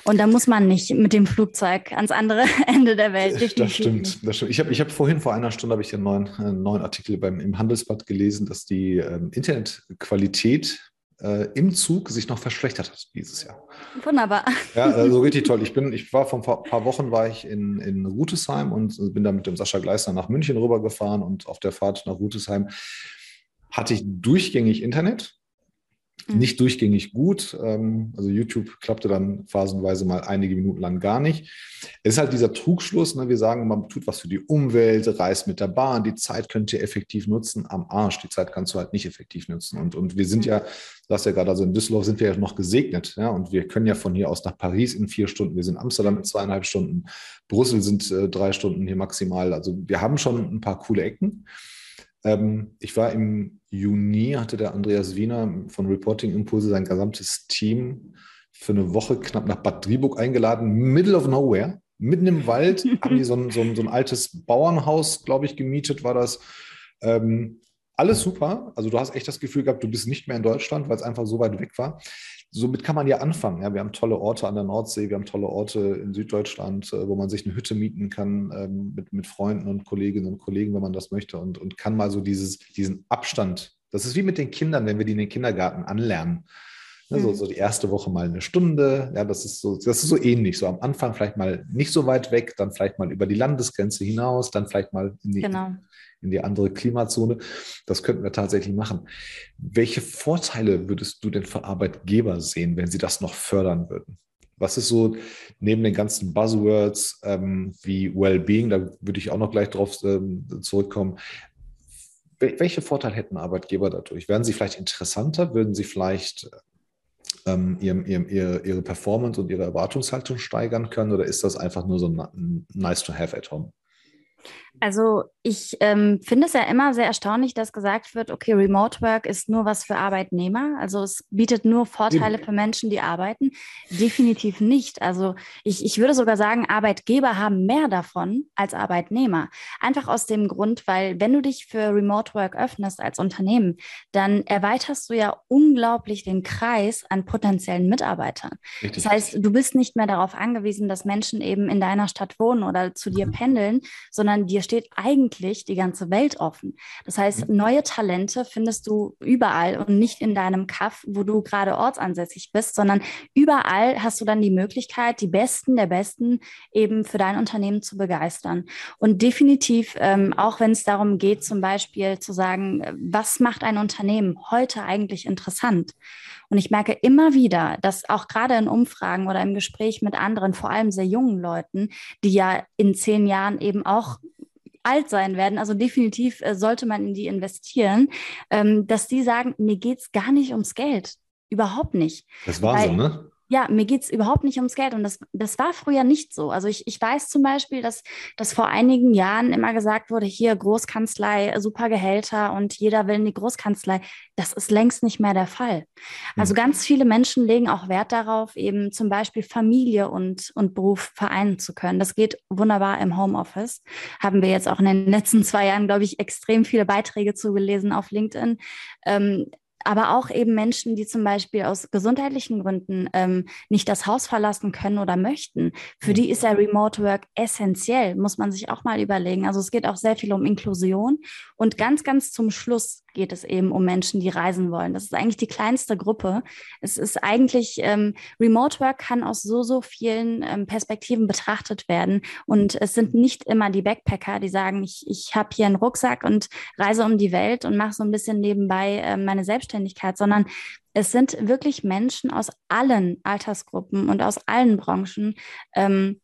Und da muss man nicht mit dem Flugzeug ans andere Ende der Welt. Das stimmt, das stimmt. Ich habe ich hab vorhin vor einer Stunde ich einen neuen, einen neuen Artikel beim, im Handelsblatt gelesen, dass die ähm, Internetqualität äh, im Zug sich noch verschlechtert hat dieses Jahr. Wunderbar. Ja, also richtig toll. Ich bin, ich war vor ein paar Wochen war ich in, in Rutesheim und bin da mit dem Sascha Gleisner nach München rübergefahren und auf der Fahrt nach Rutesheim hatte ich durchgängig Internet. Mhm. Nicht durchgängig gut. Ähm, also YouTube klappte dann phasenweise mal einige Minuten lang gar nicht. Es ist halt dieser Trugschluss. Ne? Wir sagen, man tut was für die Umwelt, reist mit der Bahn, die Zeit könnt ihr effektiv nutzen. Am Arsch, die Zeit kannst du halt nicht effektiv nutzen. Und, und wir sind mhm. ja, du hast ja gerade, also in Düsseldorf sind wir ja noch gesegnet. Ja? Und wir können ja von hier aus nach Paris in vier Stunden. Wir sind in Amsterdam in zweieinhalb Stunden. Brüssel sind äh, drei Stunden hier maximal. Also wir haben schon ein paar coole Ecken. Ähm, ich war im Juni, hatte der Andreas Wiener von Reporting Impulse sein gesamtes Team für eine Woche knapp nach Bad Driburg eingeladen, middle of nowhere, mitten im Wald, haben die so ein, so ein, so ein altes Bauernhaus, glaube ich, gemietet, war das. Ähm, alles super. Also du hast echt das Gefühl gehabt, du bist nicht mehr in Deutschland, weil es einfach so weit weg war somit kann man ja anfangen. Ja, wir haben tolle Orte an der Nordsee, wir haben tolle Orte in Süddeutschland, äh, wo man sich eine Hütte mieten kann ähm, mit, mit Freunden und Kolleginnen und Kollegen, wenn man das möchte und, und kann mal so dieses, diesen Abstand. Das ist wie mit den Kindern, wenn wir die in den Kindergarten anlernen. Ja, so, mhm. so die erste Woche mal eine Stunde. Ja, das ist so, das ist so ähnlich. So am Anfang vielleicht mal nicht so weit weg, dann vielleicht mal über die Landesgrenze hinaus, dann vielleicht mal in die, genau in die andere Klimazone. Das könnten wir tatsächlich machen. Welche Vorteile würdest du denn für Arbeitgeber sehen, wenn sie das noch fördern würden? Was ist so neben den ganzen Buzzwords ähm, wie Wellbeing, da würde ich auch noch gleich drauf ähm, zurückkommen. Welche Vorteile hätten Arbeitgeber dadurch? Werden sie vielleicht interessanter? Würden sie vielleicht ähm, ihrem, ihrem, ihre, ihre Performance und ihre Erwartungshaltung steigern können? Oder ist das einfach nur so nice to have at home? Also ich ähm, finde es ja immer sehr erstaunlich, dass gesagt wird, okay, Remote Work ist nur was für Arbeitnehmer. Also es bietet nur Vorteile für Menschen, die arbeiten. Definitiv nicht. Also ich, ich würde sogar sagen, Arbeitgeber haben mehr davon als Arbeitnehmer. Einfach aus dem Grund, weil wenn du dich für Remote Work öffnest als Unternehmen, dann erweiterst du ja unglaublich den Kreis an potenziellen Mitarbeitern. Richtig. Das heißt, du bist nicht mehr darauf angewiesen, dass Menschen eben in deiner Stadt wohnen oder zu dir pendeln, sondern dir steht eigentlich die ganze Welt offen. Das heißt, mhm. neue Talente findest du überall und nicht in deinem Kaff, wo du gerade ortsansässig bist, sondern überall hast du dann die Möglichkeit, die Besten der Besten eben für dein Unternehmen zu begeistern. Und definitiv, ähm, auch wenn es darum geht, zum Beispiel zu sagen, was macht ein Unternehmen heute eigentlich interessant? Und ich merke immer wieder, dass auch gerade in Umfragen oder im Gespräch mit anderen, vor allem sehr jungen Leuten, die ja in zehn Jahren eben auch alt sein werden, also definitiv äh, sollte man in die investieren, ähm, dass die sagen, mir geht es gar nicht ums Geld. Überhaupt nicht. Das war Weil, so, ne? Ja, mir geht es überhaupt nicht ums Geld. Und das, das war früher nicht so. Also ich, ich weiß zum Beispiel, dass, dass vor einigen Jahren immer gesagt wurde, hier Großkanzlei, super Gehälter und jeder will in die Großkanzlei. Das ist längst nicht mehr der Fall. Also mhm. ganz viele Menschen legen auch Wert darauf, eben zum Beispiel Familie und, und Beruf vereinen zu können. Das geht wunderbar im Homeoffice. Haben wir jetzt auch in den letzten zwei Jahren, glaube ich, extrem viele Beiträge zugelesen auf LinkedIn. Ähm, aber auch eben Menschen, die zum Beispiel aus gesundheitlichen Gründen ähm, nicht das Haus verlassen können oder möchten. Für die ist ja Remote Work essentiell, muss man sich auch mal überlegen. Also es geht auch sehr viel um Inklusion. Und ganz, ganz zum Schluss geht es eben um Menschen, die reisen wollen. Das ist eigentlich die kleinste Gruppe. Es ist eigentlich, ähm, Remote Work kann aus so, so vielen ähm, Perspektiven betrachtet werden. Und es sind nicht immer die Backpacker, die sagen, ich, ich habe hier einen Rucksack und reise um die Welt und mache so ein bisschen nebenbei äh, meine Selbstständigkeit, sondern es sind wirklich Menschen aus allen Altersgruppen und aus allen Branchen, ähm,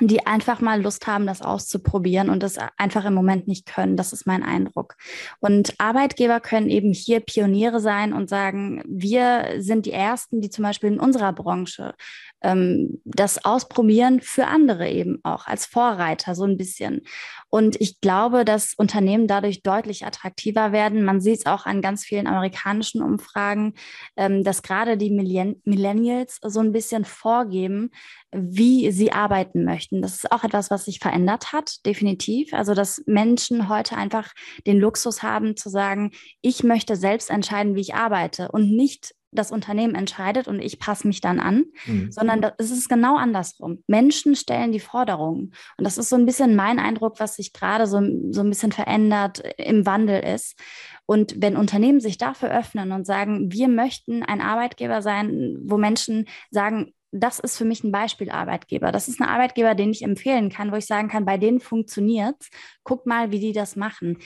die einfach mal Lust haben, das auszuprobieren und das einfach im Moment nicht können. Das ist mein Eindruck. Und Arbeitgeber können eben hier Pioniere sein und sagen, wir sind die Ersten, die zum Beispiel in unserer Branche ähm, das ausprobieren für andere eben auch als Vorreiter so ein bisschen. Und ich glaube, dass Unternehmen dadurch deutlich attraktiver werden. Man sieht es auch an ganz vielen amerikanischen Umfragen, ähm, dass gerade die Millennials so ein bisschen vorgeben, wie sie arbeiten möchten. Das ist auch etwas, was sich verändert hat, definitiv. Also, dass Menschen heute einfach den Luxus haben zu sagen, ich möchte selbst entscheiden, wie ich arbeite und nicht das Unternehmen entscheidet und ich passe mich dann an, mhm. sondern es ist genau andersrum. Menschen stellen die Forderungen. Und das ist so ein bisschen mein Eindruck, was sich gerade so, so ein bisschen verändert, äh, im Wandel ist. Und wenn Unternehmen sich dafür öffnen und sagen, wir möchten ein Arbeitgeber sein, wo Menschen sagen, das ist für mich ein Beispielarbeitgeber. Das ist ein Arbeitgeber, den ich empfehlen kann, wo ich sagen kann, bei denen funktioniert es. Guck mal, wie die das machen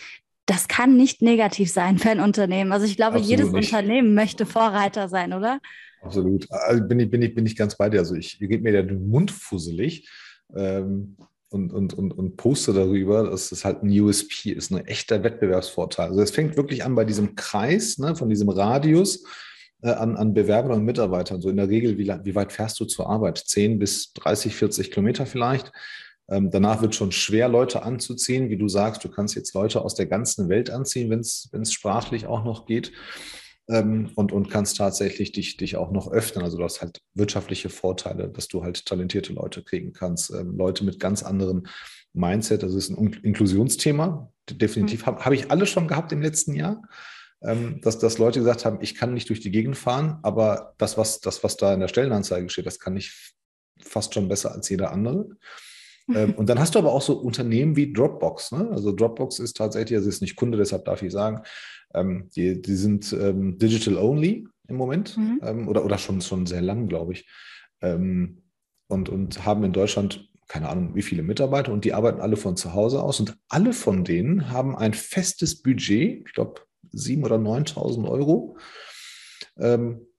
das kann nicht negativ sein für ein Unternehmen. Also ich glaube, Absolut jedes nicht. Unternehmen möchte Vorreiter sein, oder? Absolut. Also bin ich, bin ich, bin ich ganz bei dir. Also ich geht mir der Mund fusselig ähm, und, und, und, und poste darüber, dass das halt ein USP ist, ein echter Wettbewerbsvorteil. Also es fängt wirklich an bei diesem Kreis, ne, von diesem Radius äh, an, an Bewerbern und Mitarbeitern. So in der Regel, wie, wie weit fährst du zur Arbeit? 10 bis 30, 40 Kilometer vielleicht. Ähm, danach wird schon schwer, Leute anzuziehen. Wie du sagst, du kannst jetzt Leute aus der ganzen Welt anziehen, wenn es sprachlich auch noch geht. Ähm, und, und kannst tatsächlich dich, dich auch noch öffnen. Also du hast halt wirtschaftliche Vorteile, dass du halt talentierte Leute kriegen kannst, ähm, Leute mit ganz anderen Mindset. Das ist ein Inklusionsthema. Definitiv mhm. habe hab ich alle schon gehabt im letzten Jahr. Dass, dass Leute gesagt haben, ich kann nicht durch die Gegend fahren, aber das was, das, was da in der Stellenanzeige steht, das kann ich fast schon besser als jeder andere. Ähm, und dann hast du aber auch so Unternehmen wie Dropbox. Ne? Also Dropbox ist tatsächlich, also ist nicht Kunde, deshalb darf ich sagen, ähm, die, die sind ähm, digital only im Moment mhm. ähm, oder, oder schon, schon sehr lang, glaube ich. Ähm, und, und haben in Deutschland keine Ahnung, wie viele Mitarbeiter und die arbeiten alle von zu Hause aus und alle von denen haben ein festes Budget, ich glaube 7.000 oder 9.000 Euro.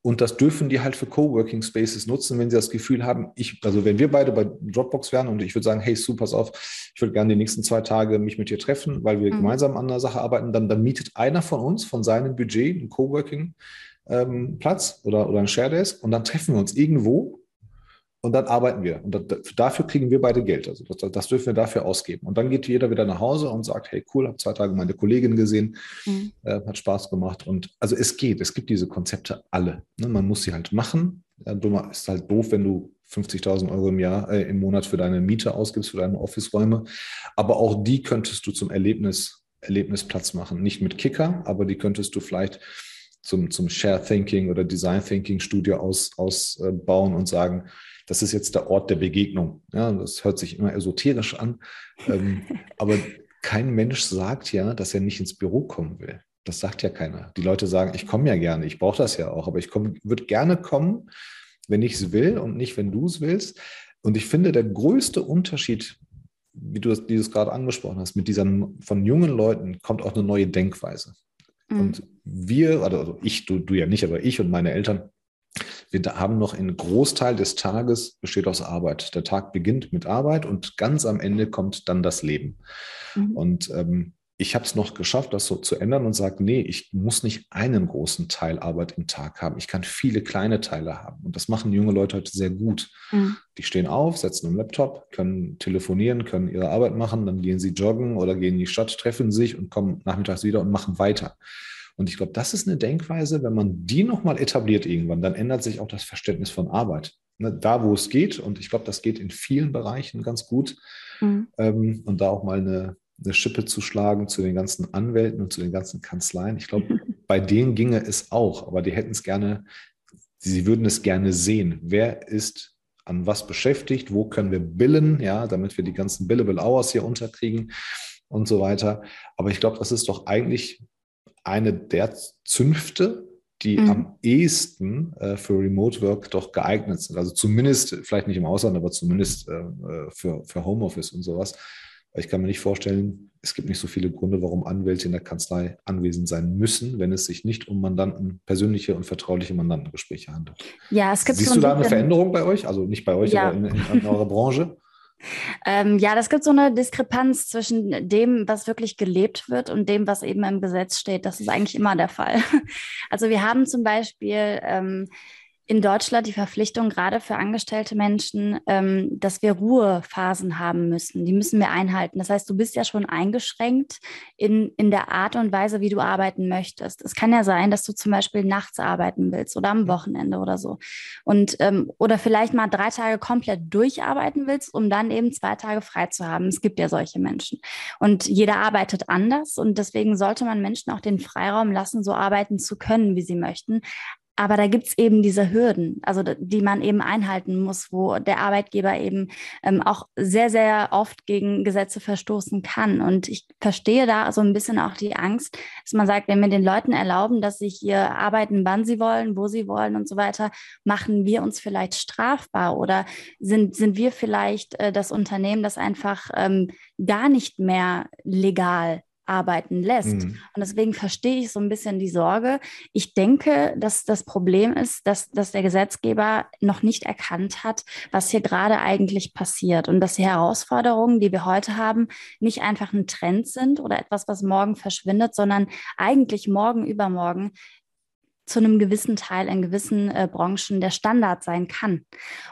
Und das dürfen die halt für Coworking Spaces nutzen, wenn sie das Gefühl haben, ich, also wenn wir beide bei Dropbox wären und ich würde sagen, hey, Sue, pass auf, ich würde gerne die nächsten zwei Tage mich mit dir treffen, weil wir mhm. gemeinsam an einer Sache arbeiten, dann, dann mietet einer von uns von seinem Budget einen Coworking ähm, Platz oder, oder ein Share Desk und dann treffen wir uns irgendwo und dann arbeiten wir. Und dafür kriegen wir beide Geld. Also das, das, dürfen wir dafür ausgeben. Und dann geht jeder wieder nach Hause und sagt, hey, cool, habe zwei Tage meine Kollegin gesehen, mhm. äh, hat Spaß gemacht. Und also es geht, es gibt diese Konzepte alle. Ne? Man muss sie halt machen. Ja, dummer ist halt doof, wenn du 50.000 Euro im Jahr, äh, im Monat für deine Miete ausgibst, für deine Office-Räume. Aber auch die könntest du zum Erlebnis, Erlebnisplatz machen. Nicht mit Kicker, aber die könntest du vielleicht zum, zum Share Thinking oder Design Thinking Studio ausbauen aus, äh, und sagen, das ist jetzt der Ort der Begegnung. Ja, das hört sich immer esoterisch an. Ähm, aber kein Mensch sagt ja, dass er nicht ins Büro kommen will. Das sagt ja keiner. Die Leute sagen, ich komme ja gerne, ich brauche das ja auch, aber ich würde gerne kommen, wenn ich es will und nicht, wenn du es willst. Und ich finde, der größte Unterschied, wie du das, dieses gerade angesprochen hast, mit dieser von jungen Leuten kommt auch eine neue Denkweise. Mhm. Und wir, also ich, du, du ja nicht, aber ich und meine Eltern, wir haben noch einen Großteil des Tages besteht aus Arbeit. Der Tag beginnt mit Arbeit und ganz am Ende kommt dann das Leben. Mhm. Und ähm, ich habe es noch geschafft, das so zu ändern und sage, nee, ich muss nicht einen großen Teil Arbeit im Tag haben. Ich kann viele kleine Teile haben. Und das machen junge Leute heute sehr gut. Mhm. Die stehen auf, setzen einen Laptop, können telefonieren, können ihre Arbeit machen, dann gehen sie joggen oder gehen in die Stadt, treffen sich und kommen nachmittags wieder und machen weiter. Und ich glaube, das ist eine Denkweise, wenn man die nochmal etabliert irgendwann, dann ändert sich auch das Verständnis von Arbeit. Ne, da, wo es geht, und ich glaube, das geht in vielen Bereichen ganz gut, mhm. ähm, und da auch mal eine, eine Schippe zu schlagen zu den ganzen Anwälten und zu den ganzen Kanzleien. Ich glaube, bei denen ginge es auch, aber die hätten es gerne, sie würden es gerne sehen. Wer ist an was beschäftigt? Wo können wir billen, ja, damit wir die ganzen Billable Hours hier unterkriegen und so weiter. Aber ich glaube, das ist doch eigentlich eine der Zünfte, die mhm. am ehesten äh, für Remote Work doch geeignet sind. Also zumindest, vielleicht nicht im Ausland, aber zumindest äh, äh für, für Homeoffice und sowas. Ich kann mir nicht vorstellen, es gibt nicht so viele Gründe, warum Anwälte in der Kanzlei anwesend sein müssen, wenn es sich nicht um Mandanten, persönliche und vertrauliche Mandantengespräche handelt. Ja, es gibt Siehst du da eine Veränderung bei euch? Also nicht bei euch, ja. aber in, in, in eurer Branche? Ähm, ja, das gibt so eine Diskrepanz zwischen dem, was wirklich gelebt wird und dem, was eben im Gesetz steht. Das ist eigentlich immer der Fall. Also wir haben zum Beispiel ähm, in Deutschland die Verpflichtung, gerade für angestellte Menschen, ähm, dass wir Ruhephasen haben müssen. Die müssen wir einhalten. Das heißt, du bist ja schon eingeschränkt in, in der Art und Weise, wie du arbeiten möchtest. Es kann ja sein, dass du zum Beispiel nachts arbeiten willst oder am Wochenende oder so. Und ähm, oder vielleicht mal drei Tage komplett durcharbeiten willst, um dann eben zwei Tage frei zu haben. Es gibt ja solche Menschen. Und jeder arbeitet anders und deswegen sollte man Menschen auch den Freiraum lassen, so arbeiten zu können, wie sie möchten. Aber da gibt's eben diese Hürden, also die man eben einhalten muss, wo der Arbeitgeber eben ähm, auch sehr, sehr oft gegen Gesetze verstoßen kann. Und ich verstehe da so ein bisschen auch die Angst, dass man sagt, wenn wir den Leuten erlauben, dass sie hier arbeiten, wann sie wollen, wo sie wollen und so weiter, machen wir uns vielleicht strafbar oder sind, sind wir vielleicht äh, das Unternehmen, das einfach ähm, gar nicht mehr legal arbeiten lässt. Mhm. Und deswegen verstehe ich so ein bisschen die Sorge. Ich denke, dass das Problem ist, dass, dass der Gesetzgeber noch nicht erkannt hat, was hier gerade eigentlich passiert und dass die Herausforderungen, die wir heute haben, nicht einfach ein Trend sind oder etwas, was morgen verschwindet, sondern eigentlich morgen, übermorgen zu einem gewissen Teil in gewissen äh, Branchen der Standard sein kann.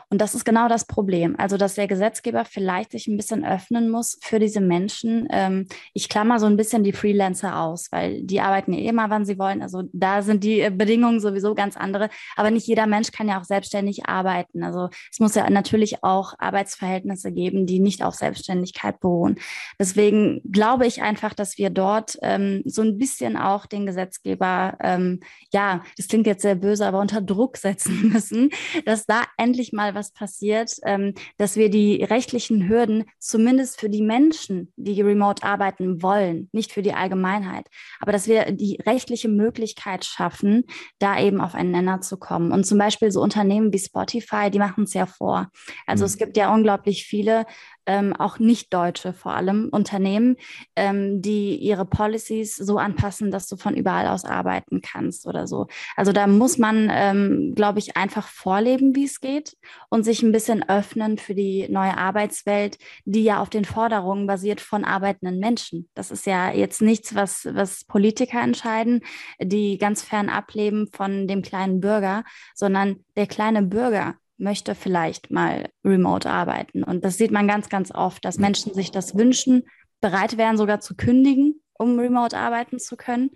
Und das ist genau das Problem. Also, dass der Gesetzgeber vielleicht sich ein bisschen öffnen muss für diese Menschen. Ähm, ich klammer so ein bisschen die Freelancer aus, weil die arbeiten ja eh immer, wann sie wollen. Also, da sind die äh, Bedingungen sowieso ganz andere. Aber nicht jeder Mensch kann ja auch selbstständig arbeiten. Also, es muss ja natürlich auch Arbeitsverhältnisse geben, die nicht auf Selbstständigkeit beruhen. Deswegen glaube ich einfach, dass wir dort ähm, so ein bisschen auch den Gesetzgeber, ähm, ja, das klingt jetzt sehr böse, aber unter Druck setzen müssen, dass da endlich mal was passiert, ähm, dass wir die rechtlichen Hürden zumindest für die Menschen, die remote arbeiten wollen, nicht für die Allgemeinheit, aber dass wir die rechtliche Möglichkeit schaffen, da eben auf einen Nenner zu kommen. Und zum Beispiel so Unternehmen wie Spotify, die machen es ja vor. Also mhm. es gibt ja unglaublich viele ähm, auch nicht deutsche vor allem Unternehmen, ähm, die ihre Policies so anpassen, dass du von überall aus arbeiten kannst oder so. Also da muss man, ähm, glaube ich, einfach vorleben, wie es geht und sich ein bisschen öffnen für die neue Arbeitswelt, die ja auf den Forderungen basiert von arbeitenden Menschen. Das ist ja jetzt nichts, was, was Politiker entscheiden, die ganz fern ableben von dem kleinen Bürger, sondern der kleine Bürger möchte vielleicht mal remote arbeiten. Und das sieht man ganz, ganz oft, dass Menschen sich das wünschen, bereit wären sogar zu kündigen, um remote arbeiten zu können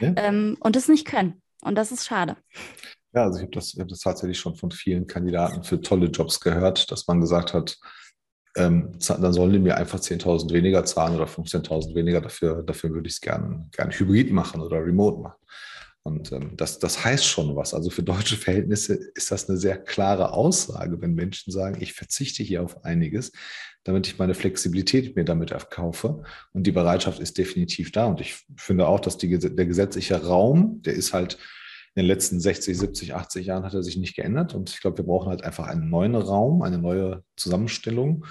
ja. ähm, und es nicht können. Und das ist schade. Ja, also ich habe das, hab das tatsächlich schon von vielen Kandidaten für tolle Jobs gehört, dass man gesagt hat, ähm, dann sollen die mir einfach 10.000 weniger zahlen oder 15.000 weniger. Dafür, dafür würde ich es gerne gern hybrid machen oder remote machen. Und ähm, das, das heißt schon was. Also für deutsche Verhältnisse ist das eine sehr klare Aussage, wenn Menschen sagen, ich verzichte hier auf einiges, damit ich meine Flexibilität mir damit erkaufe. Und die Bereitschaft ist definitiv da. Und ich finde auch, dass die, der gesetzliche Raum, der ist halt in den letzten 60, 70, 80 Jahren hat er sich nicht geändert. Und ich glaube, wir brauchen halt einfach einen neuen Raum, eine neue Zusammenstellung,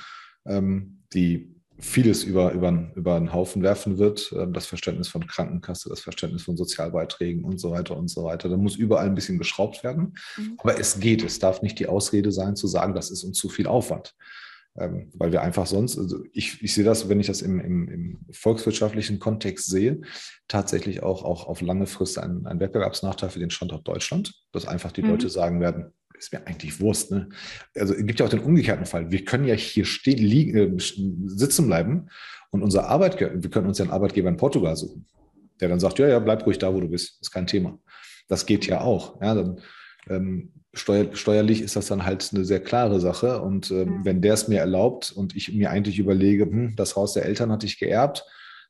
ähm, die vieles über, über, über einen Haufen werfen wird. Ähm, das Verständnis von Krankenkasse, das Verständnis von Sozialbeiträgen und so weiter und so weiter. Da muss überall ein bisschen geschraubt werden. Mhm. Aber es geht. Es darf nicht die Ausrede sein, zu sagen, das ist uns zu viel Aufwand. Ähm, weil wir einfach sonst, also ich, ich sehe das, wenn ich das im, im, im volkswirtschaftlichen Kontext sehe, tatsächlich auch, auch auf lange Frist ein, ein Wettbewerbsnachteil für den Standort Deutschland, dass einfach die mhm. Leute sagen werden, ist mir eigentlich Wurst. Ne? Also es gibt ja auch den umgekehrten Fall. Wir können ja hier stehen, liegen, äh, sitzen bleiben und unser Arbeitgeber, wir können uns ja einen Arbeitgeber in Portugal suchen, der dann sagt, ja, ja, bleib ruhig da, wo du bist, ist kein Thema. Das geht ja auch. Ja, dann, ähm, steuer, steuerlich ist das dann halt eine sehr klare Sache. Und ähm, wenn der es mir erlaubt und ich mir eigentlich überlege, hm, das Haus der Eltern hatte ich geerbt,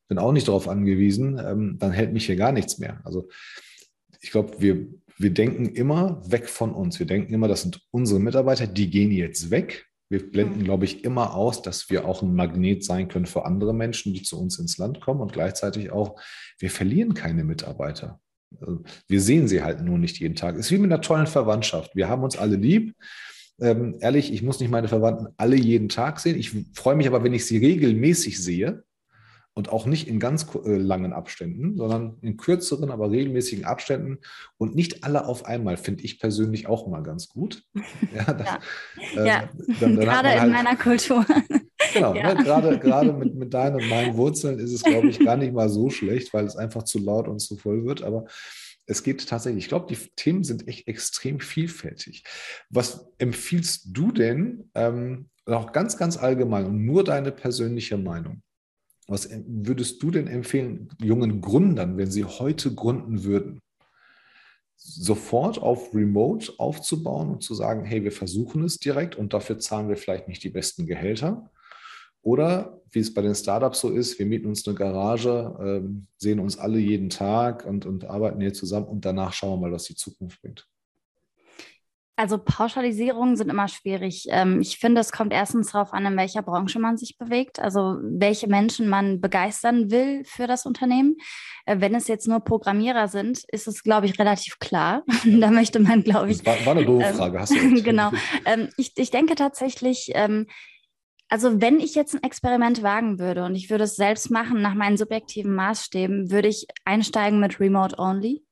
bin auch nicht darauf angewiesen, ähm, dann hält mich hier gar nichts mehr. Also ich glaube, wir, wir denken immer weg von uns. Wir denken immer, das sind unsere Mitarbeiter, die gehen jetzt weg. Wir blenden, mhm. glaube ich, immer aus, dass wir auch ein Magnet sein können für andere Menschen, die zu uns ins Land kommen und gleichzeitig auch, wir verlieren keine Mitarbeiter. Also, wir sehen sie halt nur nicht jeden Tag. Es ist wie mit einer tollen Verwandtschaft. Wir haben uns alle lieb. Ähm, ehrlich, ich muss nicht meine Verwandten alle jeden Tag sehen. Ich freue mich aber, wenn ich sie regelmäßig sehe und auch nicht in ganz äh, langen Abständen, sondern in kürzeren, aber regelmäßigen Abständen und nicht alle auf einmal, finde ich persönlich auch mal ganz gut. Ja, das, ja. Äh, ja. Dann, dann gerade halt, in meiner Kultur. Genau, ja. ne, gerade, gerade mit, mit deinen und meinen Wurzeln ist es, glaube ich, gar nicht mal so schlecht, weil es einfach zu laut und zu voll wird. Aber es geht tatsächlich, ich glaube, die Themen sind echt extrem vielfältig. Was empfiehlst du denn, ähm, auch ganz, ganz allgemein und nur deine persönliche Meinung? Was würdest du denn empfehlen, jungen Gründern, wenn sie heute gründen würden? sofort auf Remote aufzubauen und zu sagen, hey, wir versuchen es direkt und dafür zahlen wir vielleicht nicht die besten Gehälter, oder wie es bei den Startups so ist, wir mieten uns eine Garage, ähm, sehen uns alle jeden Tag und, und arbeiten hier zusammen und danach schauen wir mal, was die Zukunft bringt. Also Pauschalisierungen sind immer schwierig. Ähm, ich finde, es kommt erstens darauf an, in welcher Branche man sich bewegt, also welche Menschen man begeistern will für das Unternehmen. Äh, wenn es jetzt nur Programmierer sind, ist es, glaube ich, relativ klar. da möchte man, glaube ich. War, war eine doofe ähm, Frage, hast du. genau. Ähm, ich, ich denke tatsächlich, also wenn ich jetzt ein Experiment wagen würde und ich würde es selbst machen nach meinen subjektiven Maßstäben, würde ich einsteigen mit Remote Only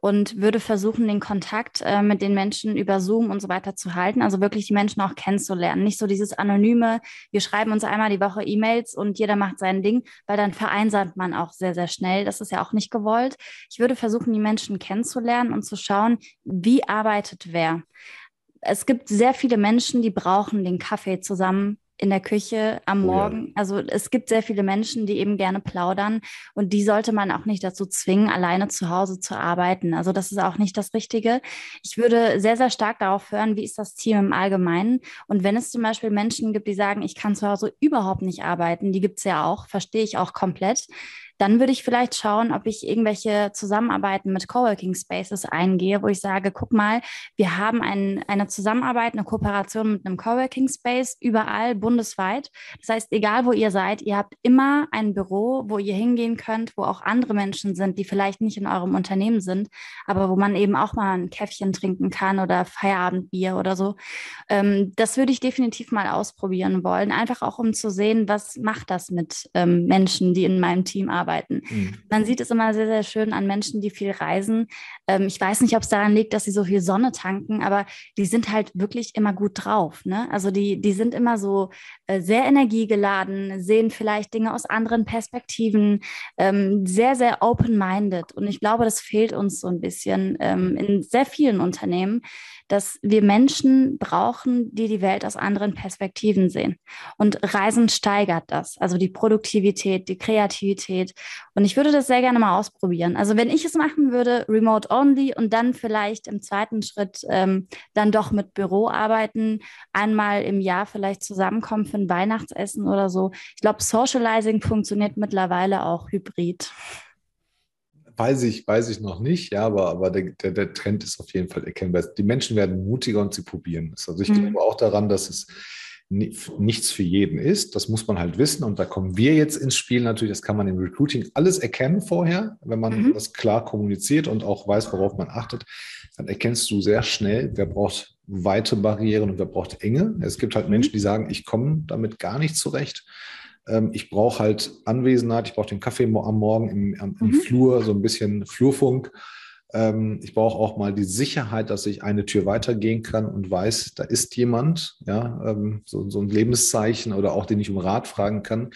und würde versuchen, den Kontakt äh, mit den Menschen über Zoom und so weiter zu halten, also wirklich die Menschen auch kennenzulernen. Nicht so dieses anonyme, wir schreiben uns einmal die Woche E-Mails und jeder macht sein Ding, weil dann vereinsamt man auch sehr, sehr schnell. Das ist ja auch nicht gewollt. Ich würde versuchen, die Menschen kennenzulernen und zu schauen, wie arbeitet wer. Es gibt sehr viele Menschen, die brauchen den Kaffee zusammen in der Küche am Morgen. Oh ja. Also es gibt sehr viele Menschen, die eben gerne plaudern und die sollte man auch nicht dazu zwingen, alleine zu Hause zu arbeiten. Also das ist auch nicht das Richtige. Ich würde sehr, sehr stark darauf hören, wie ist das Team im Allgemeinen. Und wenn es zum Beispiel Menschen gibt, die sagen, ich kann zu Hause überhaupt nicht arbeiten, die gibt es ja auch, verstehe ich auch komplett dann würde ich vielleicht schauen, ob ich irgendwelche Zusammenarbeiten mit Coworking Spaces eingehe, wo ich sage, guck mal, wir haben ein, eine Zusammenarbeit, eine Kooperation mit einem Coworking Space überall bundesweit. Das heißt, egal wo ihr seid, ihr habt immer ein Büro, wo ihr hingehen könnt, wo auch andere Menschen sind, die vielleicht nicht in eurem Unternehmen sind, aber wo man eben auch mal ein Käffchen trinken kann oder Feierabendbier oder so. Ähm, das würde ich definitiv mal ausprobieren wollen, einfach auch um zu sehen, was macht das mit ähm, Menschen, die in meinem Team arbeiten arbeiten. Mhm. Man sieht es immer sehr, sehr schön an Menschen, die viel reisen. Ähm, ich weiß nicht, ob es daran liegt, dass sie so viel Sonne tanken, aber die sind halt wirklich immer gut drauf. Ne? Also die, die sind immer so äh, sehr energiegeladen, sehen vielleicht Dinge aus anderen Perspektiven, ähm, sehr, sehr open-minded. Und ich glaube, das fehlt uns so ein bisschen ähm, in sehr vielen Unternehmen dass wir Menschen brauchen, die die Welt aus anderen Perspektiven sehen. Und Reisen steigert das, also die Produktivität, die Kreativität. Und ich würde das sehr gerne mal ausprobieren. Also wenn ich es machen würde, remote only und dann vielleicht im zweiten Schritt ähm, dann doch mit Büro arbeiten, einmal im Jahr vielleicht zusammenkommen für ein Weihnachtsessen oder so. Ich glaube, Socializing funktioniert mittlerweile auch hybrid. Weiß ich, weiß ich noch nicht, ja, aber, aber der, der, der Trend ist auf jeden Fall erkennbar. Die Menschen werden mutiger und sie probieren es. Also ich mhm. glaube auch daran, dass es nichts für jeden ist. Das muss man halt wissen. Und da kommen wir jetzt ins Spiel natürlich. Das kann man im Recruiting alles erkennen vorher, wenn man mhm. das klar kommuniziert und auch weiß, worauf man achtet. Dann erkennst du sehr schnell, wer braucht weite Barrieren und wer braucht enge. Es gibt halt mhm. Menschen, die sagen, ich komme damit gar nicht zurecht. Ähm, ich brauche halt Anwesenheit, ich brauche den Kaffee am Morgen im, im mhm. Flur, so ein bisschen Flurfunk. Ähm, ich brauche auch mal die Sicherheit, dass ich eine Tür weitergehen kann und weiß, da ist jemand, ja, ähm, so, so ein Lebenszeichen oder auch den ich um Rat fragen kann.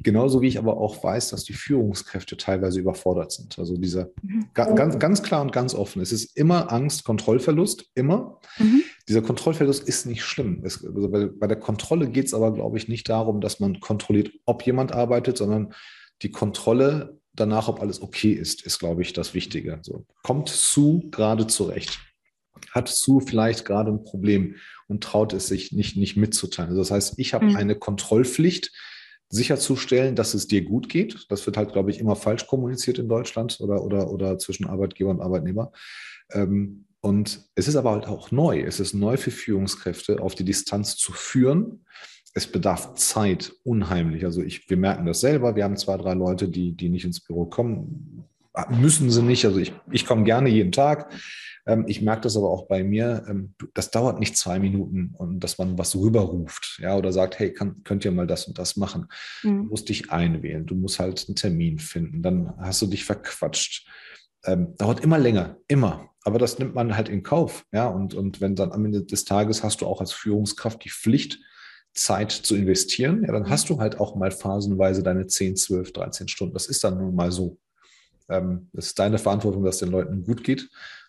Genauso wie ich aber auch weiß, dass die Führungskräfte teilweise überfordert sind. Also dieser mhm. ganz, ganz klar und ganz offen. Es ist immer Angst, Kontrollverlust, immer. Mhm. Dieser Kontrollverlust ist nicht schlimm. Es, also bei, bei der Kontrolle geht es aber, glaube ich, nicht darum, dass man kontrolliert, ob jemand arbeitet, sondern die Kontrolle danach, ob alles okay ist, ist, glaube ich, das Wichtige. So, kommt Sue gerade zurecht? Hat Sue vielleicht gerade ein Problem und traut es sich nicht, nicht mitzuteilen? Also das heißt, ich habe mhm. eine Kontrollpflicht, sicherzustellen, dass es dir gut geht. Das wird halt, glaube ich, immer falsch kommuniziert in Deutschland oder, oder, oder zwischen Arbeitgeber und Arbeitnehmer. Ähm, und es ist aber halt auch neu. Es ist neu für Führungskräfte, auf die Distanz zu führen es bedarf Zeit unheimlich. Also ich, wir merken das selber. Wir haben zwei, drei Leute, die, die nicht ins Büro kommen. Müssen sie nicht. Also ich, ich komme gerne jeden Tag. Ähm, ich merke das aber auch bei mir. Ähm, das dauert nicht zwei Minuten und dass man was rüberruft, ja, oder sagt, hey, kann, könnt ihr mal das und das machen? Mhm. Du musst dich einwählen. Du musst halt einen Termin finden. Dann hast du dich verquatscht. Ähm, dauert immer länger, immer. Aber das nimmt man halt in Kauf, ja. Und, und wenn dann am Ende des Tages hast du auch als Führungskraft die Pflicht, Zeit zu investieren, ja, dann mhm. hast du halt auch mal phasenweise deine 10, 12, 13 Stunden. Das ist dann nun mal so. Ähm, das ist deine Verantwortung, dass den Leuten gut geht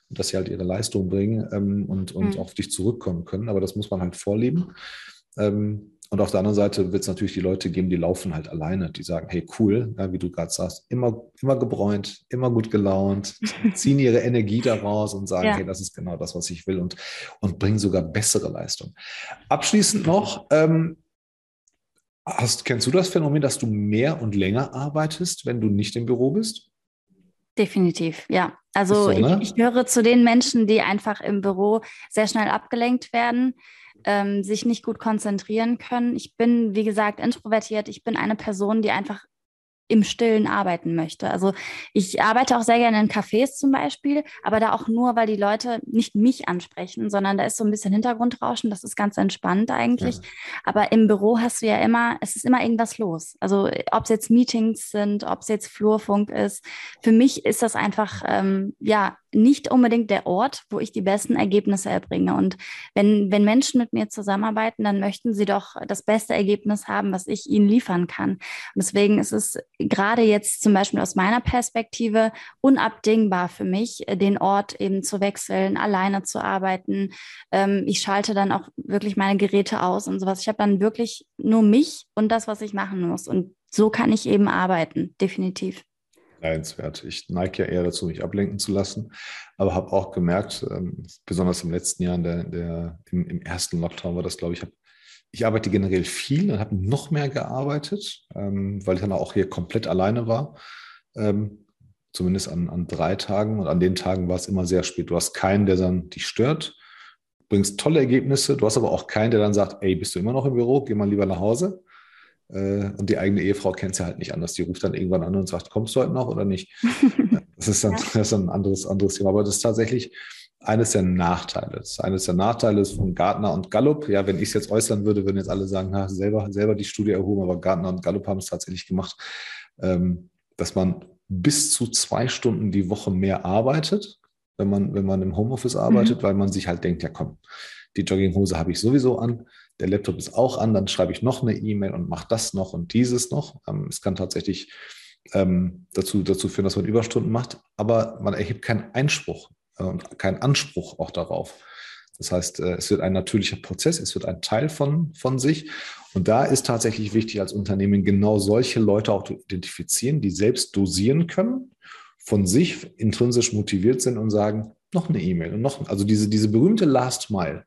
und dass sie halt ihre Leistung bringen ähm, und, und mhm. auf dich zurückkommen können. Aber das muss man halt vorleben. Ähm, und auf der anderen Seite wird es natürlich die Leute geben, die laufen halt alleine, die sagen, hey, cool, ja, wie du gerade sagst, immer, immer gebräunt, immer gut gelaunt, ziehen ihre Energie daraus und sagen, ja. hey, das ist genau das, was ich will und, und bringen sogar bessere Leistung. Abschließend noch, ähm, hast, kennst du das Phänomen, dass du mehr und länger arbeitest, wenn du nicht im Büro bist? Definitiv, ja. Also so, ne? ich, ich höre zu den Menschen, die einfach im Büro sehr schnell abgelenkt werden ähm, sich nicht gut konzentrieren können. Ich bin, wie gesagt, introvertiert. Ich bin eine Person, die einfach im Stillen arbeiten möchte. Also ich arbeite auch sehr gerne in Cafés zum Beispiel, aber da auch nur, weil die Leute nicht mich ansprechen, sondern da ist so ein bisschen Hintergrundrauschen, das ist ganz entspannt eigentlich. Ja. Aber im Büro hast du ja immer, es ist immer irgendwas los. Also ob es jetzt Meetings sind, ob es jetzt Flurfunk ist. Für mich ist das einfach, ähm, ja, nicht unbedingt der Ort, wo ich die besten Ergebnisse erbringe. Und wenn, wenn Menschen mit mir zusammenarbeiten, dann möchten sie doch das beste Ergebnis haben, was ich ihnen liefern kann. Und deswegen ist es gerade jetzt zum Beispiel aus meiner Perspektive unabdingbar für mich, den Ort eben zu wechseln, alleine zu arbeiten. Ähm, ich schalte dann auch wirklich meine Geräte aus und sowas. Ich habe dann wirklich nur mich und das, was ich machen muss. Und so kann ich eben arbeiten, definitiv beneidenswert. Ich neige ja eher dazu, mich ablenken zu lassen, aber habe auch gemerkt, ähm, besonders im letzten Jahr, der, der, im, im, ersten Lockdown war das, glaube ich, hab, ich arbeite generell viel und habe noch mehr gearbeitet, ähm, weil ich dann auch hier komplett alleine war. Ähm, zumindest an, an drei Tagen und an den Tagen war es immer sehr spät. Du hast keinen, der dann dich stört, bringst tolle Ergebnisse. Du hast aber auch keinen, der dann sagt, ey, bist du immer noch im Büro? Geh mal lieber nach Hause. Äh, und die eigene Ehefrau kennt sie halt nicht anders. Die ruft dann irgendwann an und sagt, kommst du heute noch oder nicht? das ist dann, das ist ein anderes, anderes Thema. Aber das ist tatsächlich eines der Nachteile. Das ist eines der Nachteile von Gartner und Gallup. Ja, wenn ich es jetzt äußern würde, würden jetzt alle sagen, ha, selber, selber die Studie erhoben, aber Gartner und Gallup haben es tatsächlich gemacht, ähm, dass man bis zu zwei Stunden die Woche mehr arbeitet, wenn man, wenn man im Homeoffice arbeitet, mhm. weil man sich halt denkt, ja komm, die Jogginghose habe ich sowieso an, der Laptop ist auch an, dann schreibe ich noch eine E-Mail und mache das noch und dieses noch. Ähm, es kann tatsächlich ähm, dazu, dazu führen, dass man Überstunden macht, aber man erhebt keinen Einspruch äh, keinen Anspruch auch darauf. Das heißt, äh, es wird ein natürlicher Prozess, es wird ein Teil von, von sich. Und da ist tatsächlich wichtig, als Unternehmen genau solche Leute auch zu identifizieren, die selbst dosieren können, von sich intrinsisch motiviert sind und sagen, noch eine E-Mail und noch, also diese, diese berühmte Last Mile.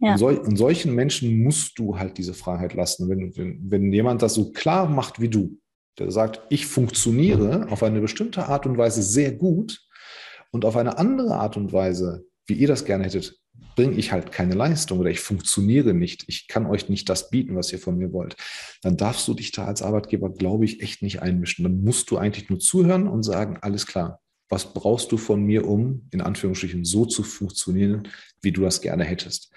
Ja. Und, sol und, solchen Menschen musst du halt diese Freiheit lassen. Wenn, wenn, wenn jemand das so klar macht wie du, der sagt, ich funktioniere auf eine bestimmte Art und Weise sehr gut und auf eine andere Art und Weise, wie ihr das gerne hättet, bringe ich halt keine Leistung oder ich funktioniere nicht, ich kann euch nicht das bieten, was ihr von mir wollt, dann darfst du dich da als Arbeitgeber, glaube ich, echt nicht einmischen. Dann musst du eigentlich nur zuhören und sagen, alles klar, was brauchst du von mir, um in Anführungsstrichen so zu funktionieren, wie du das gerne hättest.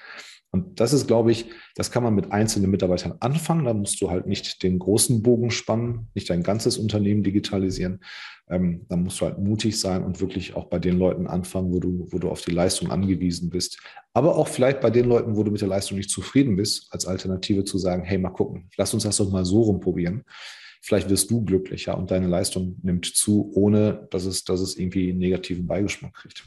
Und das ist, glaube ich, das kann man mit einzelnen Mitarbeitern anfangen. Da musst du halt nicht den großen Bogen spannen, nicht dein ganzes Unternehmen digitalisieren. Ähm, da musst du halt mutig sein und wirklich auch bei den Leuten anfangen, wo du, wo du auf die Leistung angewiesen bist. Aber auch vielleicht bei den Leuten, wo du mit der Leistung nicht zufrieden bist, als Alternative zu sagen, hey, mal gucken, lass uns das doch mal so rumprobieren. Vielleicht wirst du glücklicher und deine Leistung nimmt zu, ohne dass es, dass es irgendwie einen negativen Beigeschmack kriegt.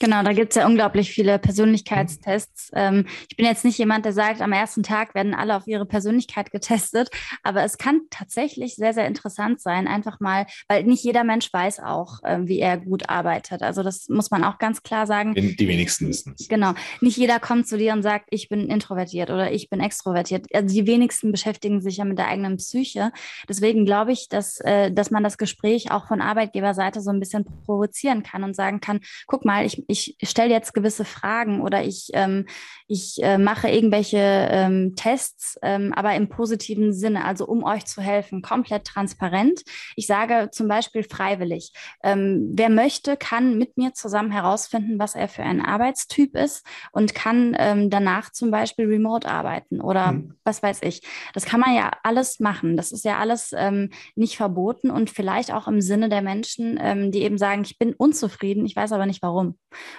Genau, da gibt es ja unglaublich viele Persönlichkeitstests. Ähm, ich bin jetzt nicht jemand, der sagt, am ersten Tag werden alle auf ihre Persönlichkeit getestet, aber es kann tatsächlich sehr, sehr interessant sein, einfach mal, weil nicht jeder Mensch weiß auch, ähm, wie er gut arbeitet. Also das muss man auch ganz klar sagen. Die wenigsten wissen es. Genau. Nicht jeder kommt zu dir und sagt, ich bin introvertiert oder ich bin extrovertiert. Also die wenigsten beschäftigen sich ja mit der eigenen Psyche. Deswegen glaube ich, dass, äh, dass man das Gespräch auch von Arbeitgeberseite so ein bisschen provozieren kann und sagen kann, guck mal, ich ich stelle jetzt gewisse Fragen oder ich, ähm, ich äh, mache irgendwelche ähm, Tests, ähm, aber im positiven Sinne, also um euch zu helfen, komplett transparent. Ich sage zum Beispiel freiwillig. Ähm, wer möchte, kann mit mir zusammen herausfinden, was er für ein Arbeitstyp ist und kann ähm, danach zum Beispiel remote arbeiten oder mhm. was weiß ich. Das kann man ja alles machen. Das ist ja alles ähm, nicht verboten und vielleicht auch im Sinne der Menschen, die eben sagen, ich bin unzufrieden, ich weiß aber nicht warum.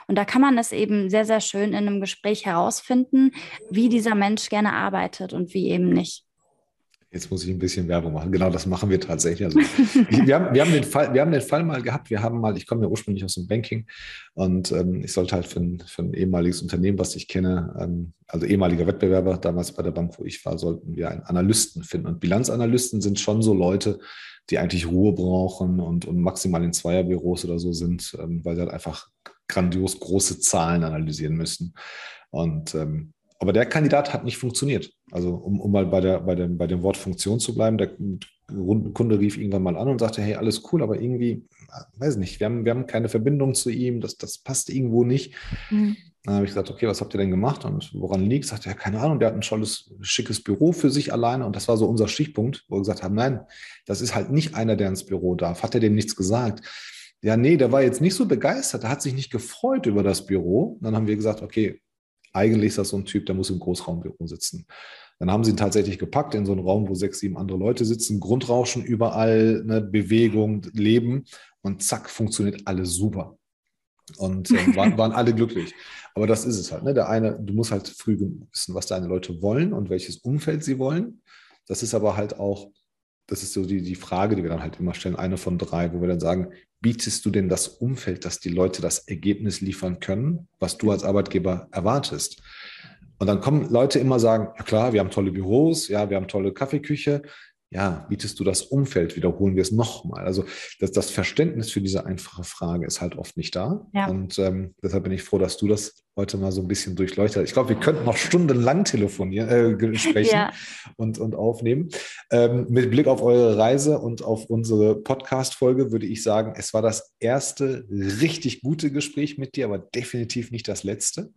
Und da kann man es eben sehr, sehr schön in einem Gespräch herausfinden, wie dieser Mensch gerne arbeitet und wie eben nicht. Jetzt muss ich ein bisschen Werbung machen. Genau, das machen wir tatsächlich. Also, wir, haben, wir, haben den Fall, wir haben den Fall mal gehabt. Wir haben mal, ich komme ja ursprünglich aus dem Banking und ähm, ich sollte halt für ein, für ein ehemaliges Unternehmen, was ich kenne, ähm, also ehemaliger Wettbewerber, damals bei der Bank, wo ich war, sollten wir einen Analysten finden. Und Bilanzanalysten sind schon so Leute, die eigentlich Ruhe brauchen und, und maximal in Zweierbüros oder so sind, ähm, weil sie halt einfach grandios große Zahlen analysieren müssen. Und ähm, aber der Kandidat hat nicht funktioniert. Also um, um mal bei, der, bei, dem, bei dem Wort Funktion zu bleiben, der Kunde rief irgendwann mal an und sagte, hey, alles cool, aber irgendwie, weiß nicht, wir haben, wir haben keine Verbindung zu ihm, das, das passt irgendwo nicht. Mhm. Dann habe ich gesagt, okay, was habt ihr denn gemacht und woran liegt? Sagte er, ja, keine Ahnung, der hat ein tolles, schickes Büro für sich alleine und das war so unser Stichpunkt, wo wir gesagt haben, nein, das ist halt nicht einer, der ins Büro darf. Hat er dem nichts gesagt? Ja, nee, der war jetzt nicht so begeistert, der hat sich nicht gefreut über das Büro. Dann haben wir gesagt, okay, eigentlich ist das so ein Typ, der muss im Großraumbüro sitzen. Dann haben sie ihn tatsächlich gepackt in so einen Raum, wo sechs, sieben andere Leute sitzen, Grundrauschen überall, ne, Bewegung, Leben und zack, funktioniert alles super. Und äh, waren, waren alle glücklich. Aber das ist es halt. Ne? Der eine, du musst halt früh wissen, was deine Leute wollen und welches Umfeld sie wollen. Das ist aber halt auch, das ist so die, die Frage, die wir dann halt immer stellen, eine von drei, wo wir dann sagen, bietest du denn das Umfeld, dass die Leute das Ergebnis liefern können, was du als Arbeitgeber erwartest? Und dann kommen Leute immer sagen, ja klar, wir haben tolle Büros, ja, wir haben tolle Kaffeeküche, ja, bietest du das Umfeld, wiederholen wir es nochmal. Also das, das Verständnis für diese einfache Frage ist halt oft nicht da. Ja. Und ähm, deshalb bin ich froh, dass du das heute mal so ein bisschen durchleuchtet. Ich glaube, wir könnten noch stundenlang telefonieren, äh, sprechen ja. und, und aufnehmen. Ähm, mit Blick auf eure Reise und auf unsere Podcast-Folge würde ich sagen, es war das erste richtig gute Gespräch mit dir, aber definitiv nicht das letzte.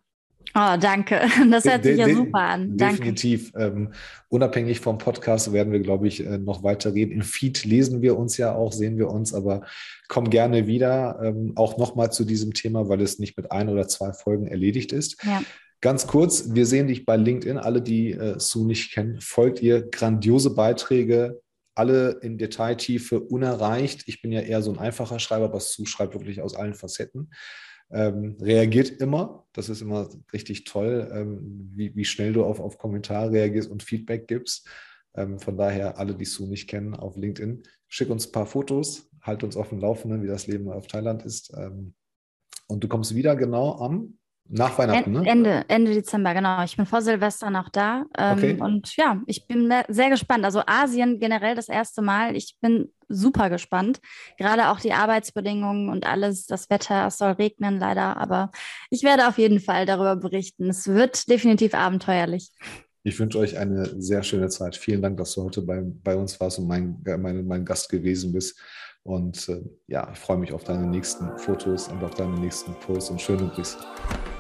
Oh, danke. Das hört sich ja super an. Danke. Definitiv. Ähm, unabhängig vom Podcast werden wir, glaube ich, äh, noch weiter reden. Im Feed lesen wir uns ja auch, sehen wir uns, aber komm gerne wieder, ähm, auch nochmal zu diesem Thema, weil es nicht mit ein oder zwei Folgen erledigt ist. Ja. Ganz kurz, wir sehen dich bei LinkedIn. Alle, die äh, Sue nicht kennen, folgt ihr grandiose Beiträge, alle in Detailtiefe unerreicht. Ich bin ja eher so ein einfacher Schreiber, aber Sue schreibt wirklich aus allen Facetten ähm, reagiert immer. Das ist immer richtig toll, ähm, wie, wie schnell du auf, auf Kommentare reagierst und Feedback gibst. Ähm, von daher, alle, die Sue nicht kennen, auf LinkedIn, schick uns ein paar Fotos, halt uns auf dem Laufenden, wie das Leben auf Thailand ist. Ähm, und du kommst wieder genau am nach Weihnachten, ne? Ende, Ende Dezember, genau. Ich bin vor Silvester noch da. Ähm, okay. Und ja, ich bin sehr gespannt. Also Asien generell das erste Mal. Ich bin super gespannt. Gerade auch die Arbeitsbedingungen und alles. Das Wetter, es soll regnen leider, aber ich werde auf jeden Fall darüber berichten. Es wird definitiv abenteuerlich. Ich wünsche euch eine sehr schöne Zeit. Vielen Dank, dass du heute bei, bei uns warst und mein, mein, mein Gast gewesen bist. Und äh, ja, ich freue mich auf deine nächsten Fotos und auf deine nächsten Posts und schöne Grüße.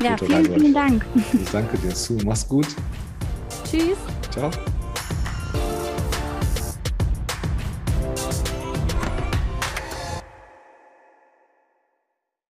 Ja, vielen, vielen Dank. Ich danke dir, Sue. Mach's gut. Tschüss. Ciao.